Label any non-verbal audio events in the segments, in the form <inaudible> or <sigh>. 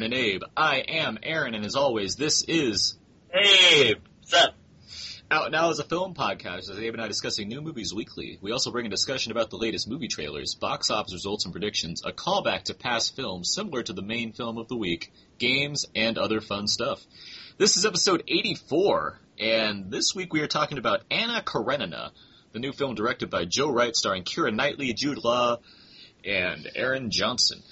Aaron and Abe. I am Aaron, and as always, this is Abe. what's up? Out Now is a film podcast, as Abe and I discussing new movies weekly. We also bring a discussion about the latest movie trailers, box office results and predictions, a callback to past films similar to the main film of the week, games, and other fun stuff. This is episode 84, and this week we are talking about Anna Karenina, the new film directed by Joe Wright, starring Keira Knightley, Jude Law, and Aaron Johnson.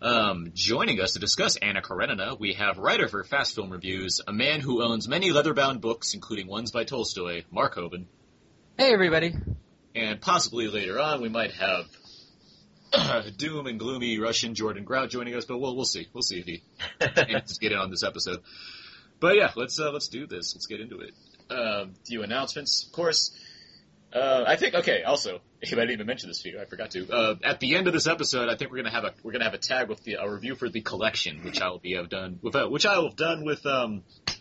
Um, joining us to discuss Anna Karenina, we have writer for Fast Film Reviews, a man who owns many leather-bound books, including ones by Tolstoy, Mark Hoban. Hey, everybody. And possibly later on, we might have <clears throat> doom and gloomy Russian Jordan Grout joining us, but we'll we'll see. We'll see if he <laughs> to get in on this episode. But yeah, let's uh, let's do this. Let's get into it. Um, few announcements, of course. Uh, I think okay. Also, <laughs> I didn't even mention this to you. I forgot to. Uh, at the end of this episode, I think we're gonna have a we're gonna have a tag with the a review for the collection, which I will be have done with uh, which I will have done with um, a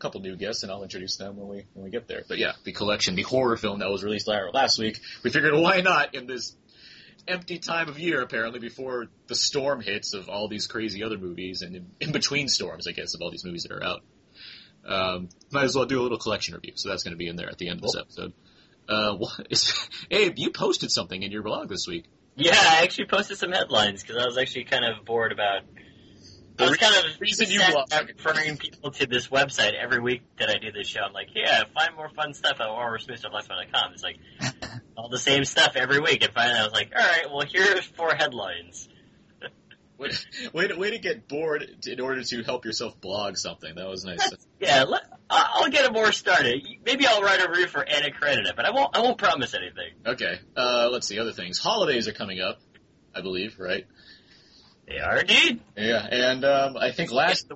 couple new guests, and I'll introduce them when we when we get there. But yeah, the collection, the horror film that was released last week. We figured why not in this empty time of year, apparently before the storm hits of all these crazy other movies, and in, in between storms, I guess, of all these movies that are out. Um, might as well do a little collection review, so that's going to be in there at the end of this episode. Uh, what <laughs> is, Abe, you posted something in your blog this week. Yeah, I actually posted some headlines because I was actually kind of bored about. I was kind of reason you referring people to this website every week that I do this show. I'm like, yeah, find more fun stuff at horrorsmithstufflexman.com. It's like <laughs> all the same stuff every week, and finally I was like, all right, well here's four headlines. <laughs> Way, way, to, way to get bored in order to help yourself blog something. That was nice. Yeah, let, I'll get it more started. Maybe I'll write a review for Anna Karenina, but I won't. I won't promise anything. Okay, uh, let's see other things. Holidays are coming up, I believe, right? They are indeed. Yeah, and um, I think last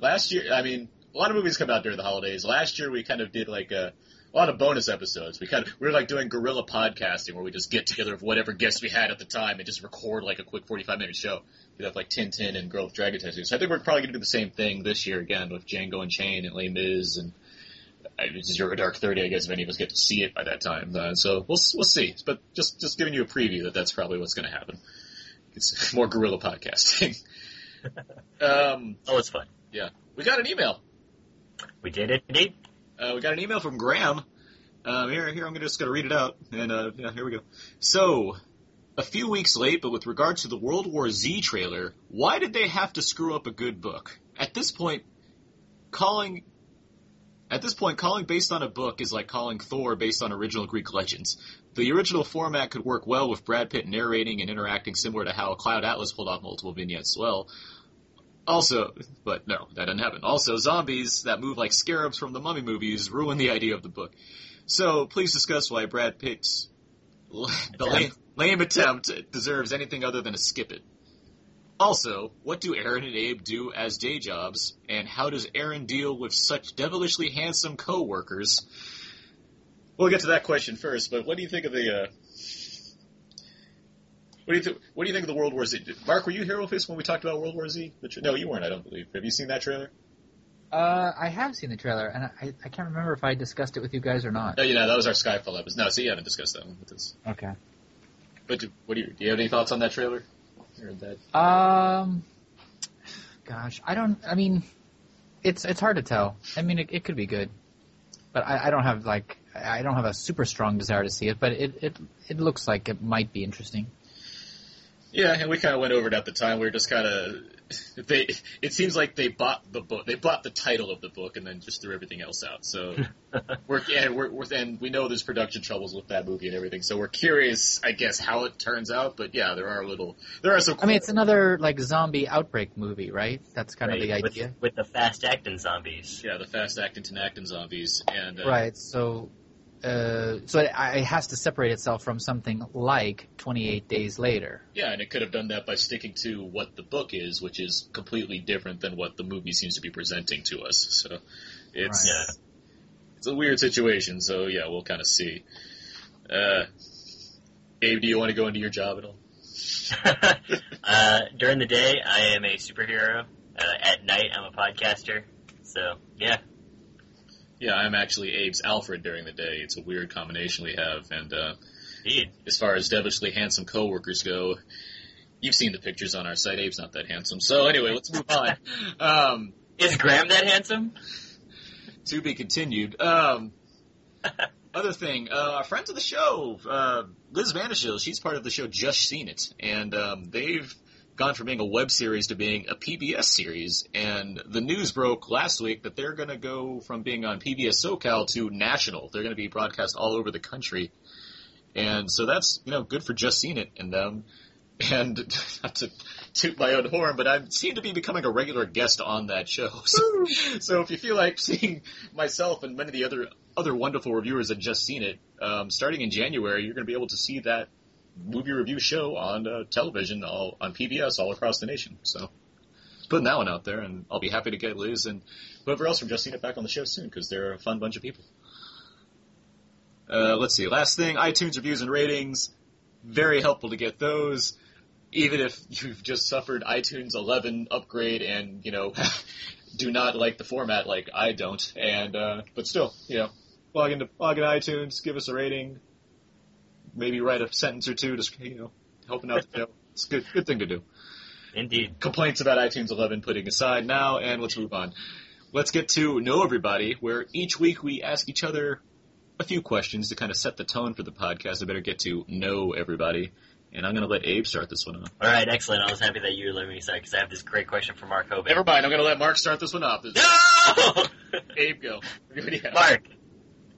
last year, I mean, a lot of movies come out during the holidays. Last year, we kind of did like a, a lot of bonus episodes. We kind of we were like doing guerrilla podcasting, where we just get together of whatever guests we had at the time and just record like a quick forty-five minute show. We have like Tintin and Girl with Dragon Tattoos. So I think we're probably going to do the same thing this year again with Django Unchained and Les Mis and uh, Zero Dark Thirty. I guess if any of us get to see it by that time, uh, so we'll we'll see. But just just giving you a preview that that's probably what's going to happen. It's <laughs> more guerrilla podcasting. <laughs> um, Oh, it's fun. yeah, we got an email. We did it indeed. Uh, we got an email from Graham. Um, here, here, I'm just going to read it out, and uh, yeah, here we go. So, a few weeks late, but with regards to the World War Z trailer, why did they have to screw up a good book? At this point, calling at this point, calling based on a book is like calling Thor based on original Greek legends. The original format could work well with Brad Pitt narrating and interacting similar to how Cloud Atlas pulled off multiple vignettes well. Also, but no, that didn't happen. Also, zombies that move like scarabs from the Mummy movies ruin the idea of the book. So, please discuss why Brad Pitt's <laughs> the lame, lame attempt deserves anything other than a skip it. Also, what do Aaron and Abe do as day jobs, and how does Aaron deal with such devilishly handsome co-workers? We'll get to that question first, but what do you think of the, uh, what do you th- what do you think of the World War Z? Mark, were you here with us when we talked about World War Z? No, you weren't. I don't believe. Have you seen that trailer? Uh, I have seen the trailer, and I, I can't remember if I discussed it with you guys or not. No, you know that was our Skyfall episode. No, so you haven't discussed that one with us. Okay. But do, what do you do? You have any thoughts on that trailer? Or that? Um, gosh, I don't. I mean, it's it's hard to tell. I mean, it, it could be good, but I, I don't have like I don't have a super strong desire to see it. But it it it looks like it might be interesting. Yeah, and we kind of went over it at the time. We were just kind of they. It seems like they bought the book. They bought the title of the book and then just threw everything else out. So <laughs> we're and we're, we're and we know there's production troubles with that movie and everything. So we're curious, I guess, how it turns out. But yeah, there are little. There are some. I mean, it's another like zombie outbreak movie, right? That's kind of the idea. with, with the fast acting zombies. yeah, the fast acting Tinactin zombies and uh, Right. So, uh, so it, it has to separate itself from something like 28 Days Later. Yeah, and it could have done that by sticking to what the book is, which is completely different than what the movie seems to be presenting to us. So it's Right. Yeah. it's a weird situation. So yeah, we'll kind of see. Uh, Abe, do you want to go into your job at all? <laughs> uh, during the day, I am a superhero. Uh, at night, I'm a podcaster. So yeah, Yeah, I'm actually Abe's Alfred during the day. It's a weird combination we have, and uh, indeed. as far as devilishly handsome coworkers go, you've seen the pictures on our site. Abe's not that handsome. So anyway, let's move on. <laughs> Um, Is Graham that handsome? to be continued. Um, <laughs> other thing, uh, our friends of the show, uh, Liz Vanishill, she's part of the show Just Seen It, and um, they've gone from being a web series to being a PBS series. And the news broke last week that they're going to go from being on PBS SoCal to national. They're going to be broadcast all over the country, and so that's you know good for Just Seen It and them. <laughs> And not to toot my own horn, but I seem to be becoming a regular guest on that show. <laughs> So, <laughs> so if you feel like seeing myself and many of the other other wonderful reviewers that just seen it, um, starting in January, you're going to be able to see that movie review show on uh, television, all on PBS, all across the nation. So, putting that one out there, and I'll be happy to get Liz and whoever else from Just Seen It back on the show soon because they're a fun bunch of people. Uh, let's see. Last thing, iTunes reviews and ratings. Very helpful to get those even if you've just suffered iTunes 11 upgrade and you know <laughs> do not like the format like I don't, and uh, but still, you know, log into log into iTunes, give us a rating, maybe write a sentence or two, just you know, helping out the show. <laughs> It's a good good thing to do. Indeed. Complaints about iTunes 11 putting aside now, and let's move on. Let's get to know everybody, where each week we ask each other a few questions to kind of set the tone for the podcast. I better get to know everybody. And I'm going to let Abe start this one off. All right, excellent. I was happy that you let me start because I have this great question for Mark Hoban. Never mind. I'm going to let Mark start this one off. This- No! Abe, go. What do you have? Mark,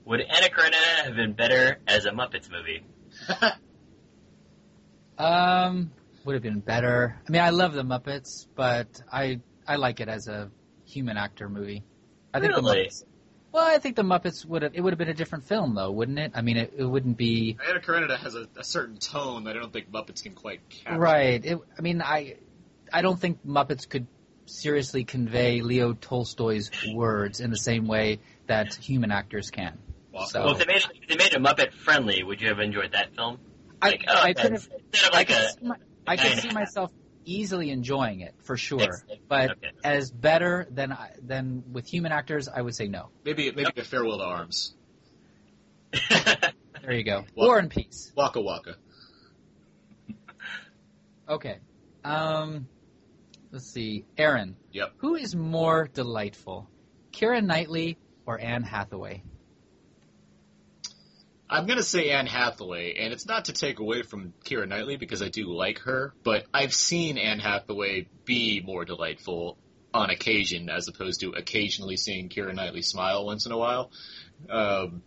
would Anna Karenina have been better as a Muppets movie? <laughs> Um, would have been better. I mean, I love the Muppets, but I I like it as a human actor movie. I think the Muppets. Well, I think the Muppets would have. It would have been a different film, though, wouldn't it? I mean, it, it wouldn't be Anna Karenina has a, a certain tone that I don't think Muppets can quite capture. right. It, I mean, I I don't think Muppets could seriously convey Leo Tolstoy's words in the same way that human actors can. Wow. So- Well, if they made if they made it Muppet friendly, would you have enjoyed that film? I, oh, I could have. Instead of I like could see, my, I could see and a half. myself easily enjoying it for sure, Excellent. but Okay. as better than I- than with human actors, I would say no. Maybe maybe a farewell to arms. <laughs> There you go. Well- War and peace. Waka waka. Okay. Um, let's see. Aaron. Yep. Who is more delightful, Keira Knightley or Anne Hathaway? I'm gonna say Anne Hathaway, and it's not to take away from Keira Knightley because I do like her, but I've seen Anne Hathaway be more delightful on occasion as opposed to occasionally seeing Keira Knightley smile once in a while. Um,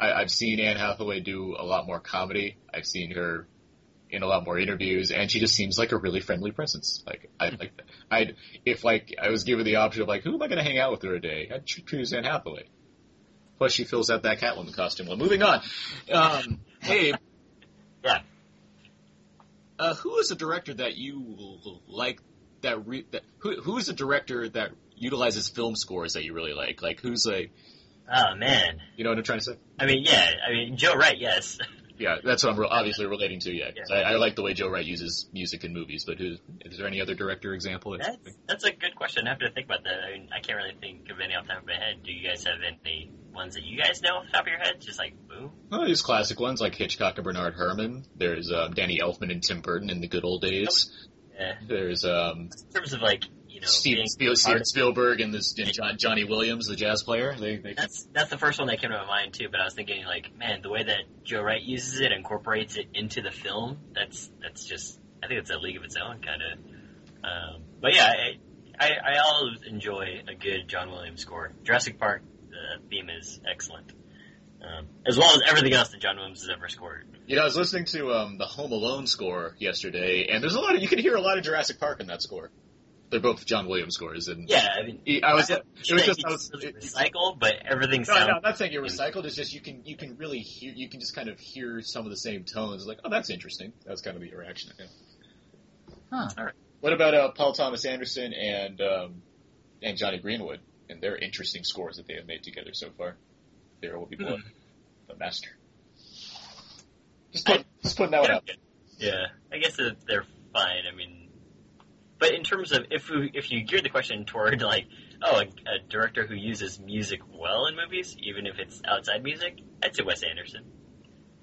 I, I've seen Anne Hathaway do a lot more comedy. I've seen her in a lot more interviews, and she just seems like a really friendly presence. Like I like. I'd if like I was given the option of like who am I going to hang out with her a day, I'd choose Anne Hathaway. Plus, she fills out that Catwoman costume. Well, moving on. Um, hey, <laughs> Yeah. Uh, who is a director that you like? That re- that who who is a director that utilizes film scores that you really like? Like who's like oh man. you know what I'm trying to say? I mean, yeah. I mean, Joe Wright, yes. <laughs> Yeah, that's what I'm re- obviously relating to. Yeah, I, I like the way Joe Wright uses music in movies. But who, is there any other director example? That's, That's that's a good question. I have to think about that. I mean, I can't really think of any off the top of my head. Do you guys have any ones that you guys know off the top of your head? Just like boom. well, there's classic ones like Hitchcock and Bernard Herrmann. There's um, Danny Elfman and Tim Burton in the good old days. Yeah. There's um, In terms of like you know, Steven, Spiel, Steven Spielberg and this and John, Johnny Williams, the jazz player. They, they That's that's the first one that came to my mind too. But I was thinking like, man, the way that Joe Wright uses it, incorporates it into the film. That's that's just I think it's a league of its own kind of. Um, but yeah, I, I I always enjoy a good John Williams score. Jurassic Park, the theme is excellent, um, as well as everything else that John Williams has ever scored. You know, I was listening to um, the Home Alone score yesterday, and there's a lot of you can hear a lot of Jurassic Park in that score. They're both John Williams scores, and Yeah, I mean, I was I it was just I was, it- recycled, but everything no, sounds. no, I'm not saying you're recycled. It's just you can you can really hear you can just kind of hear some of the same tones. Like, oh, that's interesting. That's kind of the reaction. Yeah. Huh. All right. What about uh, Paul Thomas Anderson and um, and Jonny Greenwood and their interesting scores that they have made together so far? There will be blood, the master. Just put, just putting that one out. Yeah, I guess that they're fine. I mean, but in terms of if we, if you geared the question toward like, oh, a, a director who uses music well in movies, even if it's outside music, I'd say Wes Anderson.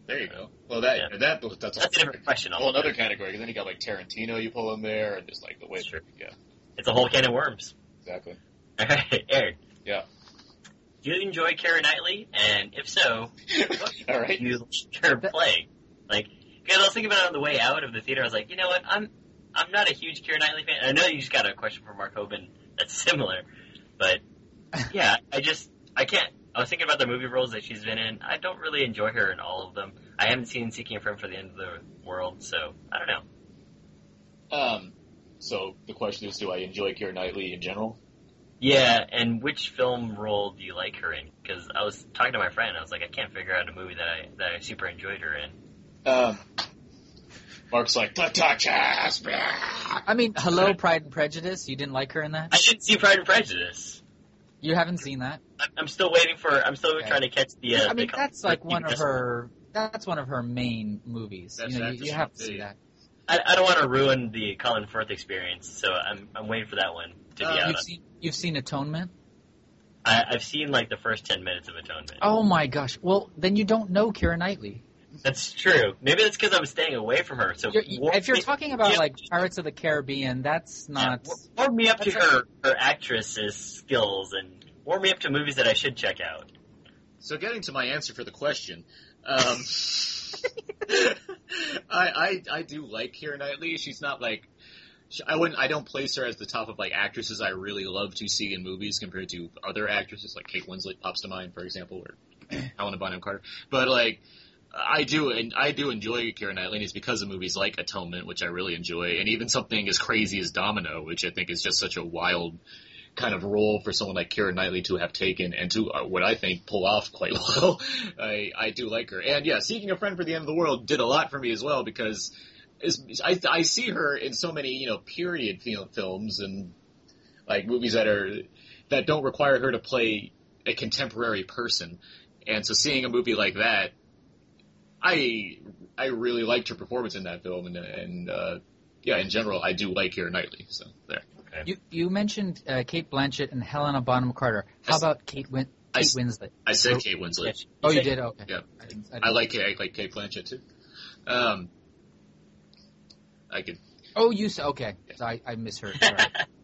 There you go. Well, that Yeah. that that's, That's a different question. a whole other category. Because then you got like Tarantino, you pull in there, and just like the way. Sure. Yeah, It's a whole can of worms. exactly. All right, Eric. Yeah. Do you enjoy Kara Knightley? And if so, <laughs> All right. do you like her playing? Like, because I was thinking about it on the way out of the theater. I was like, you know what? I'm I'm not a huge Kara Knightley fan. I know you just got a question for Mark Hoban that's similar, but <laughs> yeah, I just I can't. I was thinking about the movie roles that she's been in. I don't really enjoy her in all of them. I haven't seen Seeking a Friend for the End of the World, so I don't know. Um. So the question is, do I enjoy Keira Knightley in general? Yeah, and which film role do you like her in? Because I was talking to my friend, I was like, I can't figure out a movie that I that I super enjoyed her in. Um. Mark's like the Duchess. I mean, hello, Pride and Prejudice. You didn't like her in that? I didn't see Pride and Prejudice. You haven't seen that? I'm, I'm still waiting for. I'm still Okay. trying to catch the. Uh, I mean, the- that's like the- one of her. That's one of her main movies. That's you know, you, you have to see that. I, I don't want to ruin the Colin Firth experience, so I'm I'm waiting for that one to be Uh, out. You've seen you've seen Atonement? I, I've seen like the first ten minutes of Atonement. Oh my gosh! Well, then you don't know Keira Knightley. That's true. Maybe that's because I'm staying away from her. So You're, you- if you're me- talking about yeah. like Pirates of the Caribbean, that's not. wa- warm me up to that's her her actress's skills and warm me up to movies that I should check out. So getting to my answer for the question, um, <laughs> <laughs> I, I I do like Keira Knightley. She's not like she- I wouldn't I don't place her as the top of like actresses I really love to see in movies compared to other actresses like Kate Winslet pops to mind for example or <clears throat> Helena Bonham Carter. But like I do and I do enjoy Keira Knightley and it's because of movies like Atonement which I really enjoy and even something as crazy as Domino which I think is just such a wild kind of role for someone like Keira Knightley to have taken and to uh, what I think pull off quite <laughs> well. I I do like her, and yeah, Seeking a Friend for the End of the World did a lot for me as well because I I see her in so many you know period films and like movies that are that don't require her to play a contemporary person, and so seeing a movie like that, I I really liked her performance in that film, and and uh, yeah, in general, I do like Keira Knightley. So there. You you mentioned uh, Cate Blanchett and Helena Bonham Carter. How I s- about Kate Win- Kate s- Winslet? I said Oh. Kate Winslet. Yeah, Oh, you did. Okay. Yeah. I, I I like I like Cate Blanchett too. Um, I could. Oh, you said okay. So I, I misheard. <laughs> Sorry.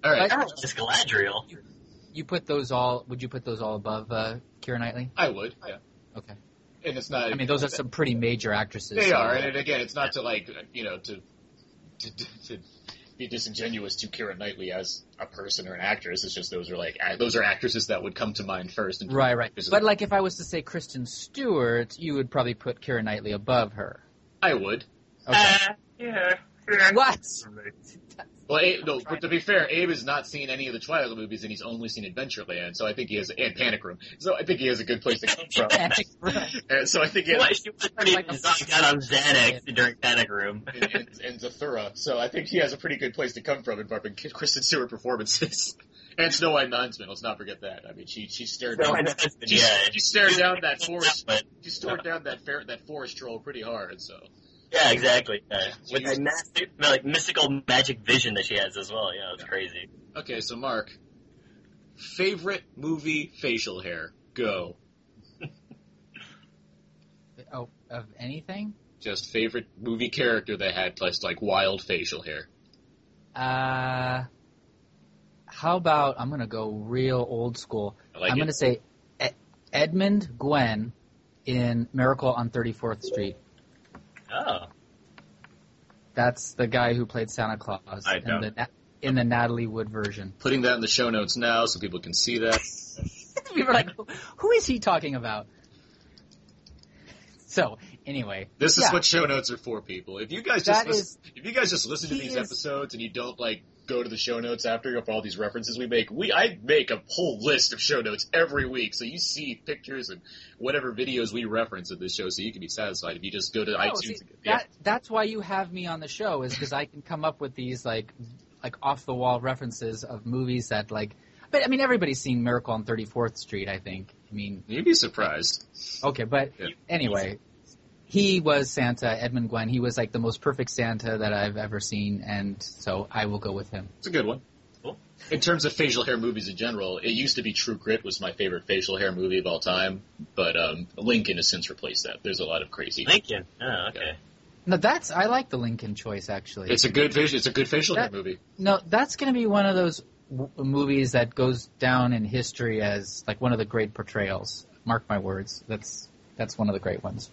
All right, Like- This Galadriel. you put those all. Would you put those all above uh, Keira Knightley? I would. Yeah, Okay. and it's not. I mean, those are some pretty major actresses. They so- are, and again, it's not to like you know to to, to be disingenuous to Keira Knightley as a person or an actress. It's just those are like those are actresses that would come to mind first. And Right, right. This is- But like, if I was to say Kristen Stewart, you would probably put Keira Knightley above her. I would. Okay. Uh, yeah. What? <laughs> Well, Abe, no, but to be fair, Abe has not seen any of the Twilight movies, and he's only seen Adventureland. So I think he has and Panic Room. So I think he has a good place to come from. <laughs> <laughs> And so I think he has, What? She was pretty Like a- zonked out on Xanax during Panic Room. and, and, and Zathura. So I think he has a pretty good place to come from in Barbara Kristen Stewart performances. And Snow White and the Huntsman. Let's not forget that. I mean, she she stared No, I down know that's she, yeah. she stared down that forest. She stared down that fair, that forest troll pretty hard. So yeah, exactly. Uh, with She's- that massive, like mystical magic vision that she has as well. Yeah, it's crazy. okay, so Mark, favorite movie facial hair. Go. <laughs> Oh, of anything? Just favorite movie character that had just like wild facial hair. Uh, how about I'm gonna go real old school. I like I'm it. gonna say Ed- Edmund Gwenn in Miracle on 34th Street. Oh, That's the guy who played Santa Claus I in the in the Natalie Wood version. Putting that in the show notes now so people can see that. <laughs> we were like, who is he talking about? So anyway, This is Yeah. what show notes are for, people. If you guys just That listen, if you guys just listen to these is- episodes and you don't like go to the show notes after for all these references we make, we I make a whole list of show notes every week, so you see pictures and whatever videos we reference in this show, so you can be satisfied if you just go to iTunes. see, and- yeah. that that's why you have me on the show is because I can come up with these like like off the wall references of movies that like. But I mean, everybody's seen Miracle on 34th Street. I think. I mean, You'd be surprised. okay, but Yeah. anyway, he was Santa, Edmund Gwenn. He was like the most perfect Santa that I've ever seen, and so I will go with him. It's a good one. Cool. In terms of facial hair movies in general, it used to be True Grit was my favorite facial hair movie of all time, but um, Lincoln has since replaced that. There's a lot of crazy. Lincoln. Oh, okay. No, that's I like the Lincoln choice actually. It's a good facial. It's a good facial hair movie. No, that's going to be one of those w- movies that goes down in history as like one of the great portrayals. Mark my words. That's that's one of the great ones.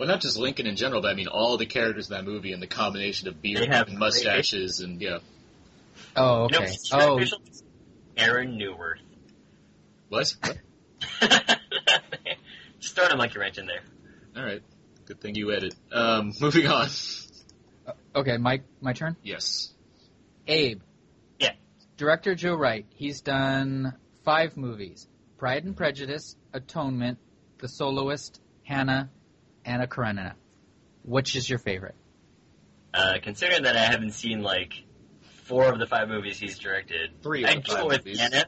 Well, not just Lincoln in general, but I mean all the characters in that movie and the combination of beard have and mustaches and yeah. Oh, You know, okay. Oh. Aaron Newworth. What? Just throwing a monkey wrench in there. All right. Good thing you edit. Um, <laughs> moving on. okay. My my turn. Yes. Abe. Yeah. Director Joe Wright. He's done five movies: Pride and Prejudice, Atonement, The Soloist, Hanna, Anna Karenina. Which is your favorite? Uh, considering that I haven't seen like four of the five movies he's directed, Three of I'd the go five with movies. Hanna.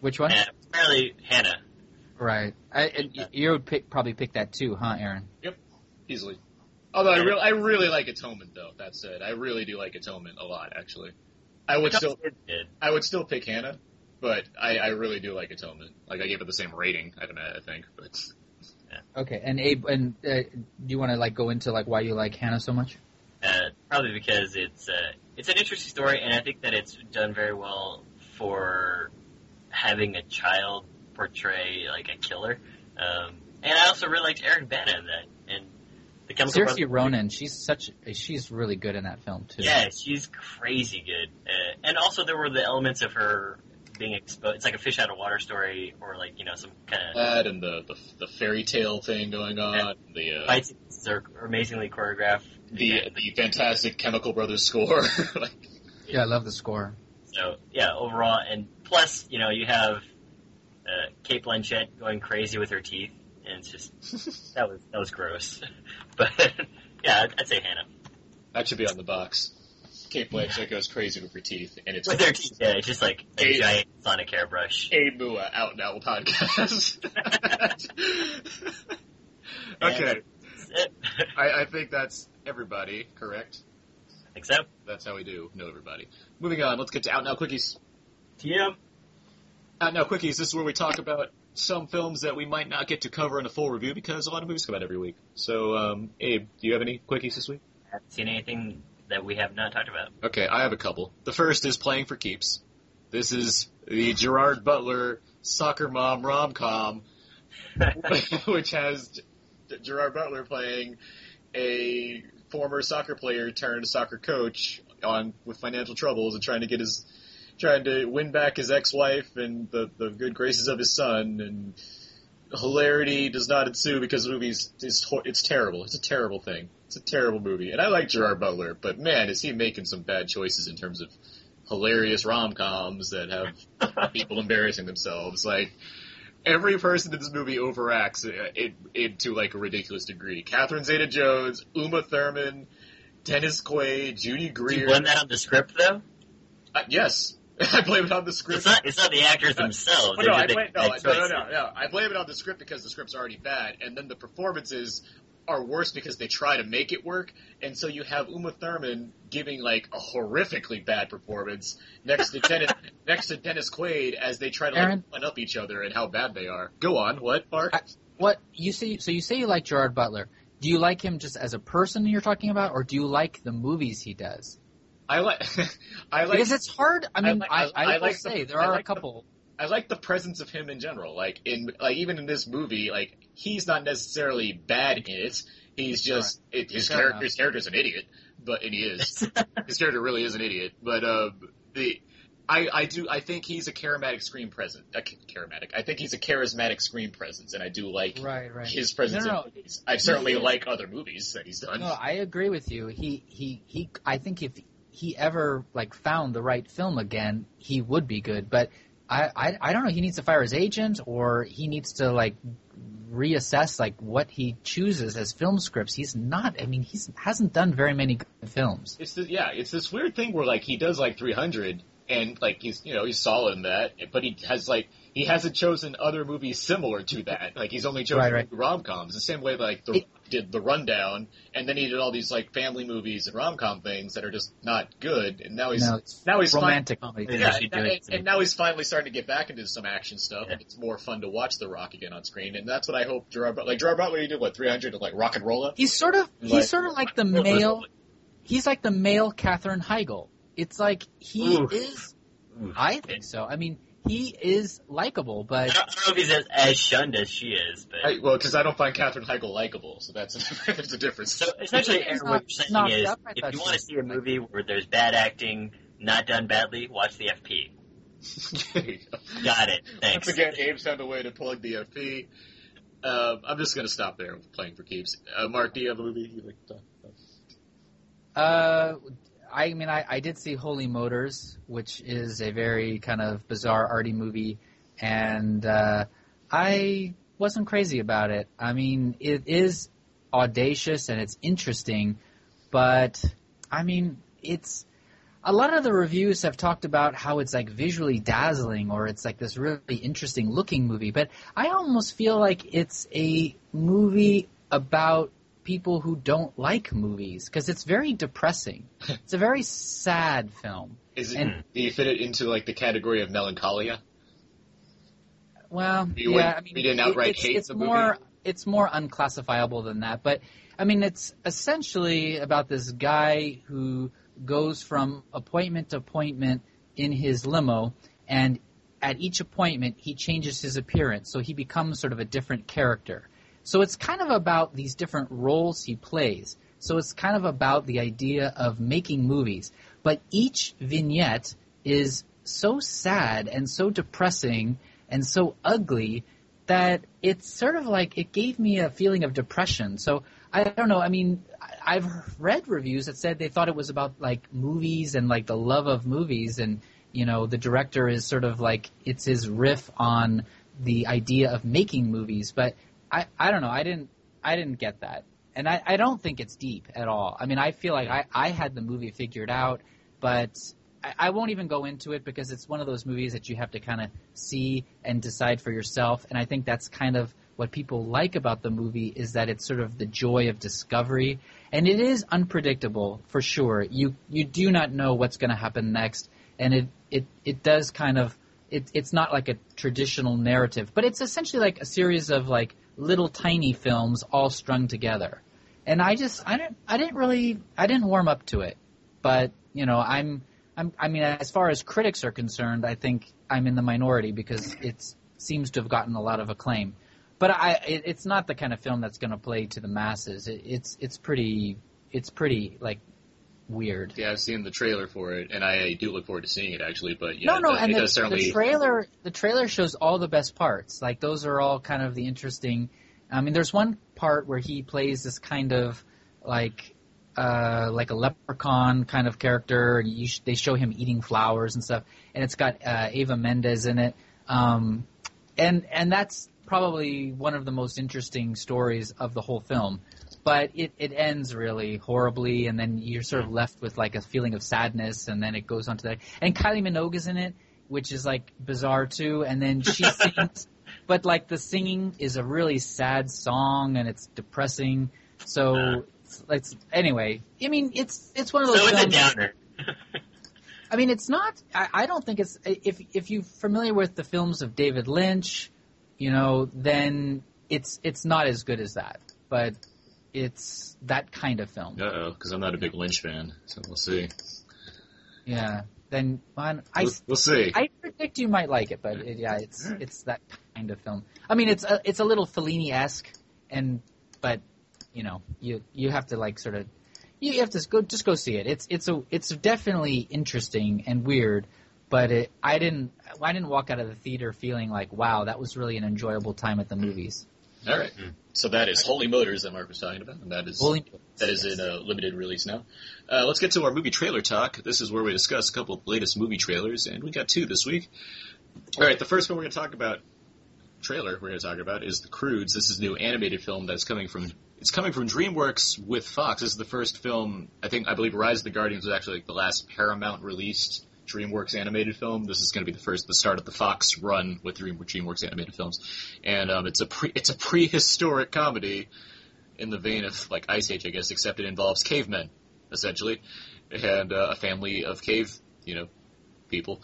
Which one? And primarily Hanna. Right. I, and y- you would pick, probably pick that too, huh, Aaron? Yep, easily. Although I really, I really like Atonement though. That said, I really do like Atonement a lot. Actually, I would still, I would still pick Hanna, but I, I really do like Atonement. Like I gave it the same rating. I don't know. I think, but Okay. And Abe, and uh, do you want to like go into like why you like Hanna so much? Uh, probably because it's uh, it's an interesting story, and I think that it's done very well for having a child portray like a killer. Um, and I also really liked Eric Bana in that, and the Chemical Seriously, Brothers- Ronan, she's such she's really good in that film too. Yeah, she's crazy good. Uh, and also there were the elements of her being exposed. It's like a fish out of water story, or like you know some kind of that and the the, the fairy tale thing going on, the uh, fight scenes are amazingly choreographed. the the fantastic Chemical Brothers score. <laughs> like, Yeah, I love the score. So yeah, overall, and plus you know you have uh, Cate Blanchett going crazy with her teeth, and it's just <laughs> that was that was gross. <laughs> but yeah, I'd, I'd say Hanna that should be on the box. Cate Blanchett goes crazy with her teeth, and it's with her teeth. Yeah, it's just like a Hey. giant sonic hairbrush. a Mua out now podcast. <laughs> okay, I, I think that's everybody. Correct. I think so. That's how we do know everybody. Moving on, let's get to Out Now Quickies. TM. Out Now Quickies, this is where we talk about some films that we might not get to cover in a full review because a lot of movies come out every week. So, um, Abe, do you have any quickies this week? I haven't seen anything that we have not talked about. Okay, I have a couple. The first is Playing for Keeps. This is the Gerard Butler soccer mom rom-com, <laughs> which has Gerard Butler playing a former soccer player turned soccer coach on with financial troubles and trying to get his trying to win back his ex-wife and the the good graces of his son and hilarity does not ensue because the movie's it's, hor- it's terrible. It's a terrible thing. It's a terrible movie. And I like Gerard Butler, but man, is he making some bad choices in terms of hilarious rom-coms that have <laughs> people embarrassing themselves. Like every person in this movie overacts it, it, it to like a ridiculous degree. Catherine Zeta-Jones, Uma Thurman, Dennis Quaid, Judy Do Greer. you blame that on the script though? Uh, yes, <laughs> I blame it on the script. It's not. It's not the actors themselves. <laughs> No, I making blame, no, no, no, no, no. I blame it on the script because the script's already bad, and then the performances are worse because they try to make it work, and so you have Uma Thurman giving like a horrifically bad performance next to Dennis <laughs> next to Dennis Quaid as they try to like Aaron? one up each other and how bad they are. Go on, what, Mark? I- What you say? So you say you like Gerard Butler. Do you like him just as a person you're talking about, or do you like the movies he does? I like <laughs> I like because it's hard. I mean, I, I- I, I will like the- say there are like a the- couple. I like the presence of him in general. Like in like even in this movie, like he's not necessarily bad in it. He's just it, his Fair character. enough. His character's an idiot, but and he is. <laughs> his character really is an idiot. But um, the I I do I think he's a charismatic screen presence. Uh, charismatic. I think he's a charismatic screen presence, and I do like Right, right. his presence No, no, in movies. I certainly like other movies that he's done. No, I agree with you. He he he. I think if he ever like found the right film again, he would be good. But I I, I don't know. He needs to fire his agent, or he needs to like reassess like what he chooses as film scripts. He's not. I mean, he's hasn't done very many good films. It's the, yeah, it's this weird thing where like he does like 300 and like he's you know he's solid in that, but he has like he hasn't chosen other movies similar to that. Like he's only chosen Right, right. rom coms. The same way like the It- did the rundown, and then he did all these like family movies and rom com things that are just not good. And now he's No, now he's fin- romantic comedy. Yeah. yeah, and, and, and now he's finally starting to get back into some action stuff, Yeah. and it's more fun to watch The Rock again on screen. And that's what I hope Gerard Butler, like Gerard Butler, he did what 300 like rock and roll He's sort of Like- he's sort of like the male. He's like the male Katherine Heigl. It's like he Oof. is. Oof. I think so. I mean, he is likable, but I don't know if he's as, as shunned as she is, but I, well, because I don't find Katherine Heigl likable, so that's <laughs> there's a difference. so essentially, Aaron, not- what you're saying not is, up, if you want to see a movie where there's bad acting, not done badly, watch the FP. Go. <laughs> Got it. Thanks. Once again, Abe found a way to plug the FP. Um, I'm just going to stop there with playing for keeps. Uh, Mark, do you have a movie you like to talk about? Uh, I mean, I, I did see Holy Motors, which is a very kind of bizarre arty movie, and uh, I wasn't crazy about it. I mean, it is audacious and it's interesting, but I mean, it's a lot of the reviews have talked about how it's like visually dazzling or it's like this really interesting looking movie, but I almost feel like it's a movie about people who don't like movies because it's very depressing. <laughs> it's a very sad film. Is it? And- hmm, do you fit it into like the category of melancholia? Well, You yeah, I mean, you didn't outright it's, hate it's the movie? it's more unclassifiable than that. But I mean, it's essentially about this guy who goes from appointment to appointment in his limo, and at each appointment he changes his appearance, so he becomes sort of a different character. So it's kind of about these different roles he plays. So it's kind of about the idea of making movies. But each vignette is so sad and so depressing and so ugly that it's sort of like it gave me a feeling of depression. So I don't know. I mean, I've read reviews that said they thought it was about like movies and like the love of movies, and you know, the director is sort of like it's his riff on the idea of making movies. But I, I don't know. I didn't, I didn't get that, and I, I don't think it's deep at all. I mean, I feel like I, I had the movie figured out, but I, I won't even go into it because it's one of those movies that you have to kind of see and decide for yourself. And I think that's kind of what people like about the movie is that it's sort of the joy of discovery, and it is unpredictable for sure. You you do not know what's going to happen next, and it it it does kind of it, it's not like a traditional narrative, but it's essentially like a series of like little tiny films all strung together. And I just I didn't I didn't really I didn't warm up to it, but you know I'm I'm I mean as far as critics are concerned, I think I'm in the minority because it seems to have gotten a lot of acclaim. But I it, it's not the kind of film that's going to play to the masses. It, it's it's pretty it's pretty like weird. Yeah, I've seen the trailer for it, and I do look forward to seeing it actually. But yeah, no, no, it, and it the, certainly. the trailer the trailer shows all the best parts. Like those are all kind of the interesting. I mean, there's one part where he plays this kind of like uh, like a leprechaun kind of character, and you sh- they show him eating flowers and stuff, and it's got uh, Eva Mendes in it, um, and and that's probably one of the most interesting stories of the whole film. But it, it ends really horribly, and then you're sort of left with like a feeling of sadness, and then it goes on to that. And Kylie Minogue's in it, which is like bizarre too. And then she <laughs> sings, but like the singing is a really sad song, and it's depressing. So uh. it's, it's anyway. I mean, it's it's one of those So it's a downer. <laughs> I mean, it's not. I, I don't think it's. If if you're familiar with the films of David Lynch, you know, then it's it's not as good as that. But it's that kind of film. Uh oh, because I'm not a big Lynch fan, so we'll see. Yeah. Then man, I We'll, we'll see. I predict you might like it, but it, yeah, it's it's that kind of film. I mean, it's a, it's a little Fellini esque, and but you know, you you have to like sort of you have to go just go see it. It's it's a it's definitely interesting and weird, but it, I didn't I didn't walk out of the theater feeling like wow that was really an enjoyable time at the movies. All right. So that is Holy Motors that Mark was talking about, and that is Holy- that is in a limited release now. Uh, let's get to our movie trailer talk. This is where we discuss a couple of latest movie trailers, and we got two this week. All right, the first one we're going to talk about, trailer we're going to talk about is The Croods. This is a new animated film that's coming from it's coming from DreamWorks with Fox. This is the first film I think I believe Rise of the Guardians was actually like the last Paramount released DreamWorks animated film. This is going to be the first, the start of the Fox run with Dream, DreamWorks animated films, and um, it's a pre, it's a prehistoric comedy in the vein of like Ice Age, I guess, except it involves cavemen essentially, and uh, a family of cave, you know, people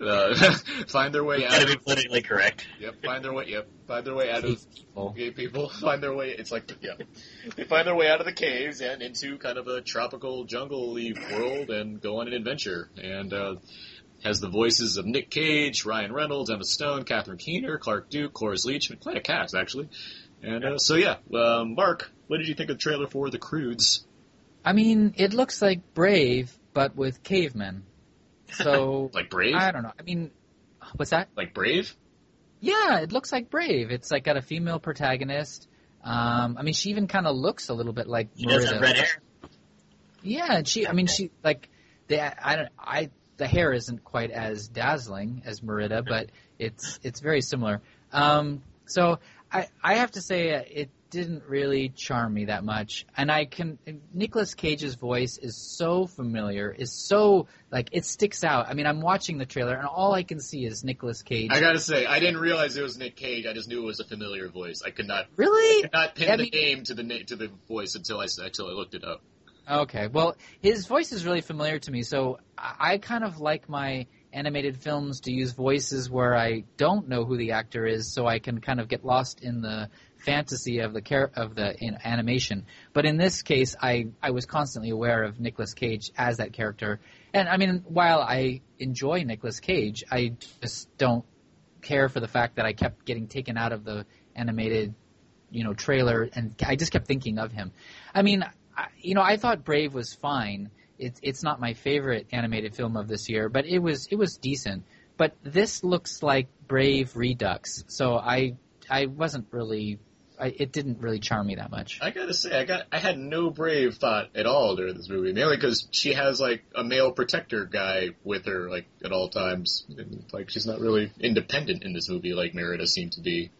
uh, <laughs> find their way out. Gotta be politically correct. Yep, find their way. Yep, find their way out of Cave people. gay people <laughs> find their way. It's like yeah, they find their way out of the caves and into kind of a tropical jungle-y world and go on an adventure. And uh, has the voices of Nick Cage, Ryan Reynolds, Emma Stone, Catherine Keener, Clark Duke, Cloris Leach, quite a cast actually. And uh, so yeah, um, Mark, what did you think of the trailer for The Croods? I mean, it looks like Brave, but with cavemen. <laughs> So Like Brave? I don't know. I mean, what's that? Like Brave? Yeah, it looks like Brave. It's like got a female protagonist. Um, I mean, she even kind of looks a little bit like She does have Merida. red hair. Yeah, and she. I mean, she like the. I don't. I the hair isn't quite as dazzling as Merida, but it's it's very similar. Um, so I I have to say uh, it didn't really charm me that much, and I can. Nicolas Cage's voice is so familiar, is so like it sticks out. I mean, I'm watching the trailer, and all I can see is Nicolas Cage. I gotta say, I didn't realize it was Nick Cage. I just knew it was a familiar voice. I could not really? could not pin I the mean- name to the na- to the voice until I until I looked it up. Okay, well, his voice is really familiar to me, so I I kind of like my animated films to use voices where I don't know who the actor is, so I can kind of get lost in the fantasy of the char- of the animation. But in this case, I I was constantly aware of Nicolas Cage as that character, and I mean, while I enjoy Nicolas Cage, I just don't care for the fact that I kept getting taken out of the animated you know trailer and I just kept thinking of him. I mean, I, you know, I thought Brave was fine. It's it's not my favorite animated film of this year, but it was it was decent. But this looks like Brave Redux, so I I wasn't really I, it didn't really charm me that much. I gotta say, I got I had no brave thought at all during this movie, mainly because she has like a male protector guy with her like at all times. And, like she's not really independent in this movie like Merida seemed to be.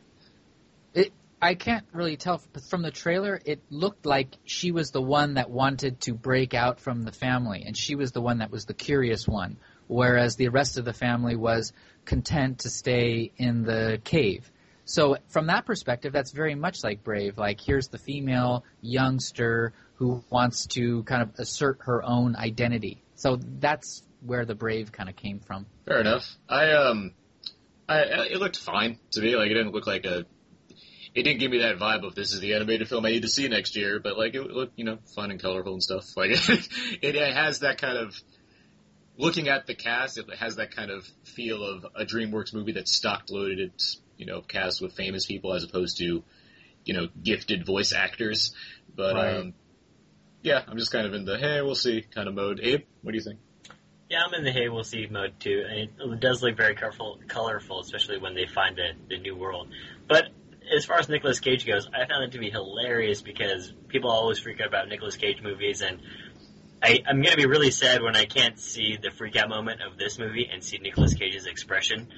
It I can't really tell but from the trailer. It looked like she was the one that wanted to break out from the family, and she was the one that was the curious one, whereas the rest of the family was content to stay in the cave. So from that perspective, that's very much like Brave. Like here's the female youngster who wants to kind of assert her own identity. So that's where the Brave kind of came from. Fair enough. I um, I it looked fine to me. Like it didn't look like a. It didn't give me that vibe of this is the animated film I need to see next year, but like it looked, you know, fun and colorful and stuff. Like <laughs> it, it has that kind of looking at the cast, it has that kind of feel of a DreamWorks movie that's stock loaded. It's you know cast with famous people as opposed to you know gifted voice actors. But Right. um, yeah, I'm just kind of in the hey, we'll see kind of mode. Abe, what do you think? Yeah, I'm in the hey, we'll see mode too. And it, it does look very colorful, colorful, especially when they find the, the new world. But as far as Nicolas Cage goes, I found it to be hilarious because people always freak out about Nicolas Cage movies, and I, I'm going to be really sad when I can't see the freak out moment of this movie and see Nicolas Cage's expression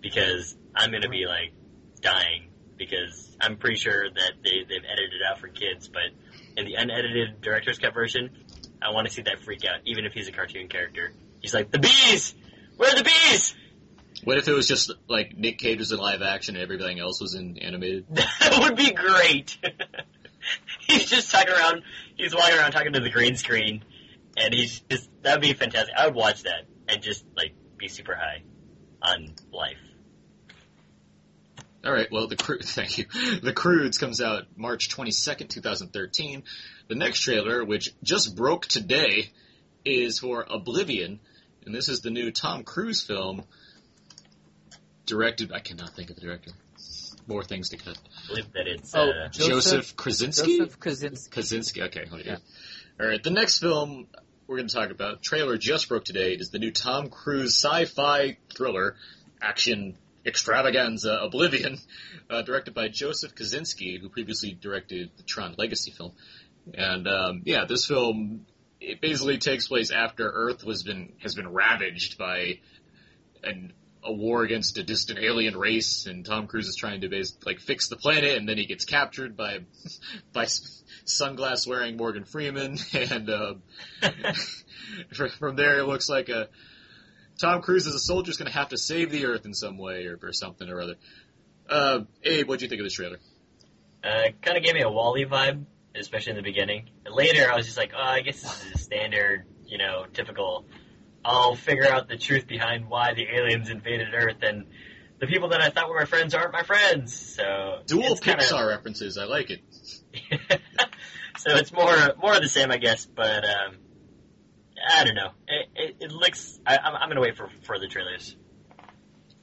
because I'm going to be like dying because I'm pretty sure that they, they've edited it out for kids, but in the unedited director's cut version, I want to see that freak out, even if he's a cartoon character. He's like, the bees! Where are the bees? What if it was just like Nick Cage was in live action and everything else was in animated? <laughs> That would be great. <laughs> he's just talking around, he's walking around talking to the green screen, and he's just, that would be fantastic. I would watch that and just, like, be super high on life. All right. Well, the cru- <laughs> thank you. The Croods comes out March twenty second, two thousand thirteen. The next trailer, which just broke today, is for Oblivion, and this is the new Tom Cruise film. Directed, I cannot think of the director. more things to cut. I believe that it's Oh, uh, Joseph- Joseph Krasinski. Joseph Kaczynski. Kaczynski. Okay. hold. Yeah. All right. The next film we're going to talk about, trailer just broke today, is the new Tom Cruise sci-fi thriller action extravaganza Oblivion, <laughs> uh, directed by Joseph Kosinski, who previously directed the Tron Legacy film. And um, yeah, this film it basically takes place after Earth was been has been ravaged by an a war against a distant alien race, and Tom Cruise is trying to base, like fix the planet, and then he gets captured by <laughs> by sunglass wearing Morgan Freeman, <laughs> and um, from there it looks like a Tom Cruise as a soldier is going to have to save the Earth in some way or, or something or other. Uh, Abe, what do you think of this trailer? uh, kind of gave me a WALL-E vibe, especially in the beginning. Later, I was just like, oh, I guess this is a standard, you know, typical. I'll figure out the truth behind why the aliens invaded Earth, and the people that I thought were my friends aren't my friends. So Dual it's kinda- Pixar references, I like it. <laughs> so it's more more of the same, I guess. But um, I don't know. It, it, it looks. I, I'm, I'm gonna wait for further trailers.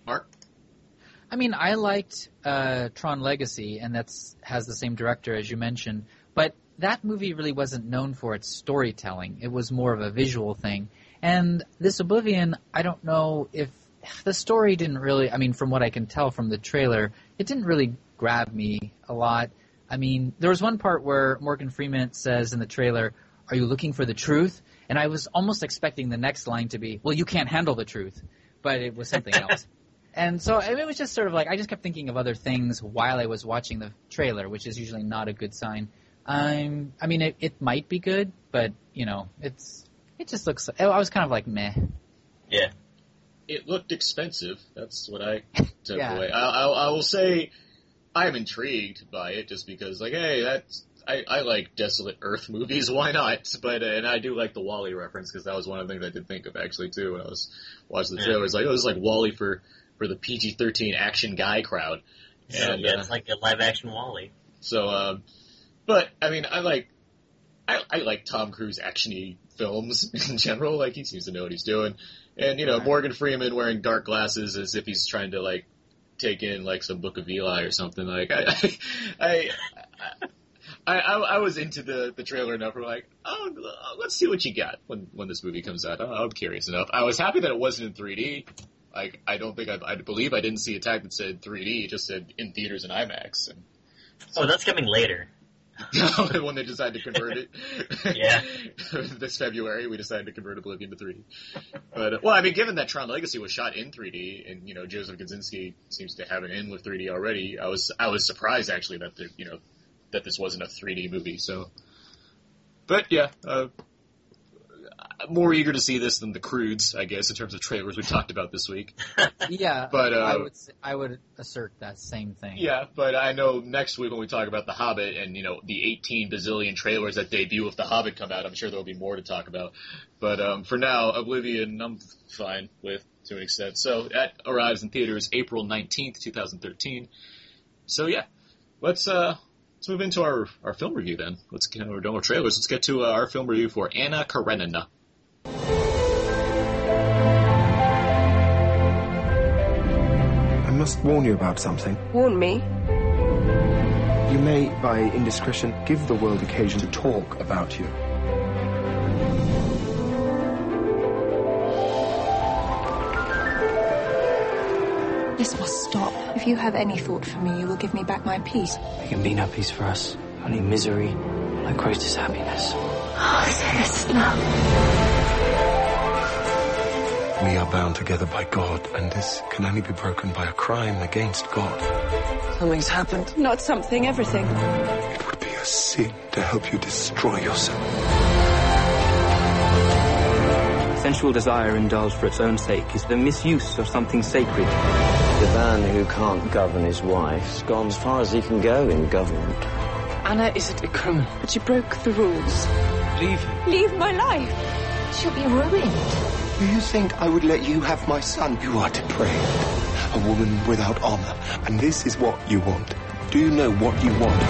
Mark, I mean, I liked uh, Tron Legacy, and that's has the same director as you mentioned. But that movie really wasn't known for its storytelling. It was more of a visual thing. And this Oblivion, I don't know if the story didn't really. I mean, from what I can tell from the trailer, it didn't really grab me a lot. I mean, there was one part where Morgan Freeman says in the trailer, "Are you looking for the truth?" And I was almost expecting the next line to be, "Well, you can't handle the truth," but it was something <laughs> else. And so I mean, it was just sort of like I just kept thinking of other things while I was watching the trailer, which is usually not a good sign. I'm, I mean, it, it might be good, but you know, it's it just looks. I was kind of like meh. Yeah. it looked expensive. That's what I <laughs> took Yeah. away. I, I, I will say I'm intrigued by it just because, like, hey, that's I, I like desolate Earth movies. <laughs> Why not? But uh, and I do like the WALL-E reference because that was one of the things I did think of actually too when I was watching the trailer. It was like, oh, is like WALL-E for for the PG-13 action guy crowd. And, yeah, uh, it's like a live action WALL-E. So, um, but I mean, I like, I, I like Tom Cruise actiony films <laughs> in general. Like he seems to know what he's doing, and you know. Morgan Freeman wearing dark glasses as if he's trying to like take in like some Book of Eli or something. Like I, <laughs> I, I, I, I was into the the trailer enough. We're like, oh, let's see what you got when when this movie comes out. I'm curious enough. I was happy that it wasn't in 3D. Like I don't think I, I believe I didn't see a tag that said 3D. It just said in theaters and IMAX. And Oh, that's coming later. <laughs> when they decided to convert it. <laughs> <laughs> Yeah. this February, we decided to convert Oblivion to 3D. But uh, well, I mean, given that Tron Legacy was shot in 3D, and you know Joseph Kosinski seems to have an in with 3D already, I was I was surprised actually that the, you know that this wasn't a 3D movie. So, but yeah. Uh, I'm more eager to see this than the Croods, I guess, in terms of trailers we talked about this week. <laughs> Yeah, <laughs> But, uh, I would s- I would assert that same thing. Yeah, but I know next week when we talk about The Hobbit and, you know, the 18 bazillion trailers that debut if The Hobbit come out, I'm sure there'll be more to talk about. But um, for now, Oblivion, I'm fine with to an extent. So that arrives in theaters April 19th, 2013. So yeah, let's uh, let's move into our, our film review then. Let's get, we're done with trailers. Let's get to uh, our film review for Anna Karenina. I must warn you about something. Warn me. You may, by indiscretion, give the world occasion to talk about you. This must stop. If you have any thought for me, you will give me back my peace. There can be no peace for us. Only misery, like greatest happiness. Oh, sister. We are bound together by God, and this can only be broken by a crime against God. Something's happened. Not something, everything. It would be a sin to help you destroy yourself. Sensual desire indulged for its own sake is the misuse of something sacred. The man who can't govern his wife's gone as far as he can go in government. Anna isn't a criminal, but she broke the rules. Leave him. Leave my life. She'll be ruined. Do you think I would let you have my son? You are depraved. A woman without honor. And this is what you want. Do you know what you want?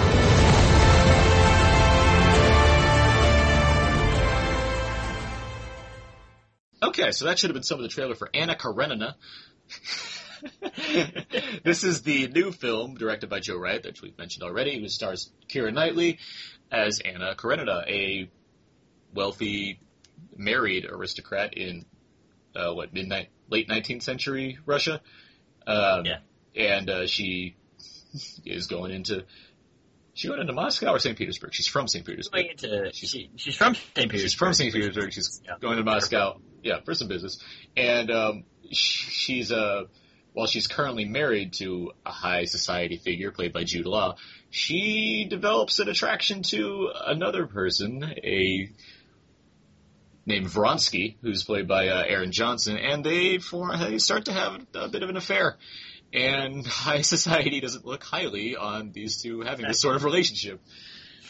Okay, so that should have been some of the trailer for Anna Karenina. <laughs> <laughs> this is the new film directed by Joe Wright which we've mentioned already, who stars Keira Knightley as Anna Karenina, a wealthy married aristocrat in uh, what midnight late 19th century Russia. Um, Yeah. And uh, she is going into she going into Moscow or St. Petersburg. She's from St. Petersburg. Into, she, she's from St. Petersburg. She's from St. Petersburg. She's Yeah. going to Moscow. Yeah, for some business. And um, sh- she's uh, while she's currently married to a high society figure played by Jude Law, she develops an attraction to another person, a named Vronsky, who's played by uh, Aaron Johnson, and they for they start to have a bit of an affair. And <laughs> high society doesn't look highly on these two having this sort of relationship.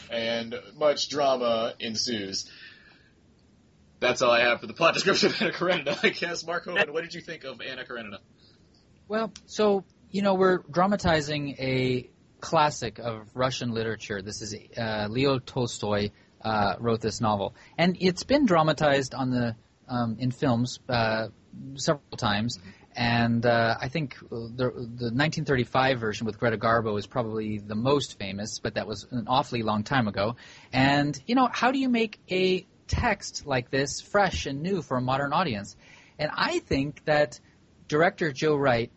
And much drama ensues. That's all I have for the plot description of Anna Karenina. I guess, Mark Hoban, what did you think of Anna Karenina? Well, so you know we're dramatizing a classic of Russian literature. This is uh, Leo Tolstoy uh, wrote this novel, and it's been dramatized on the um, in films uh, several times. And uh, I think the, the 1935 version with Greta Garbo is probably the most famous, but that was an awfully long time ago. And you know, how do you make a text like this fresh and new for a modern audience? And I think that director Joe Wright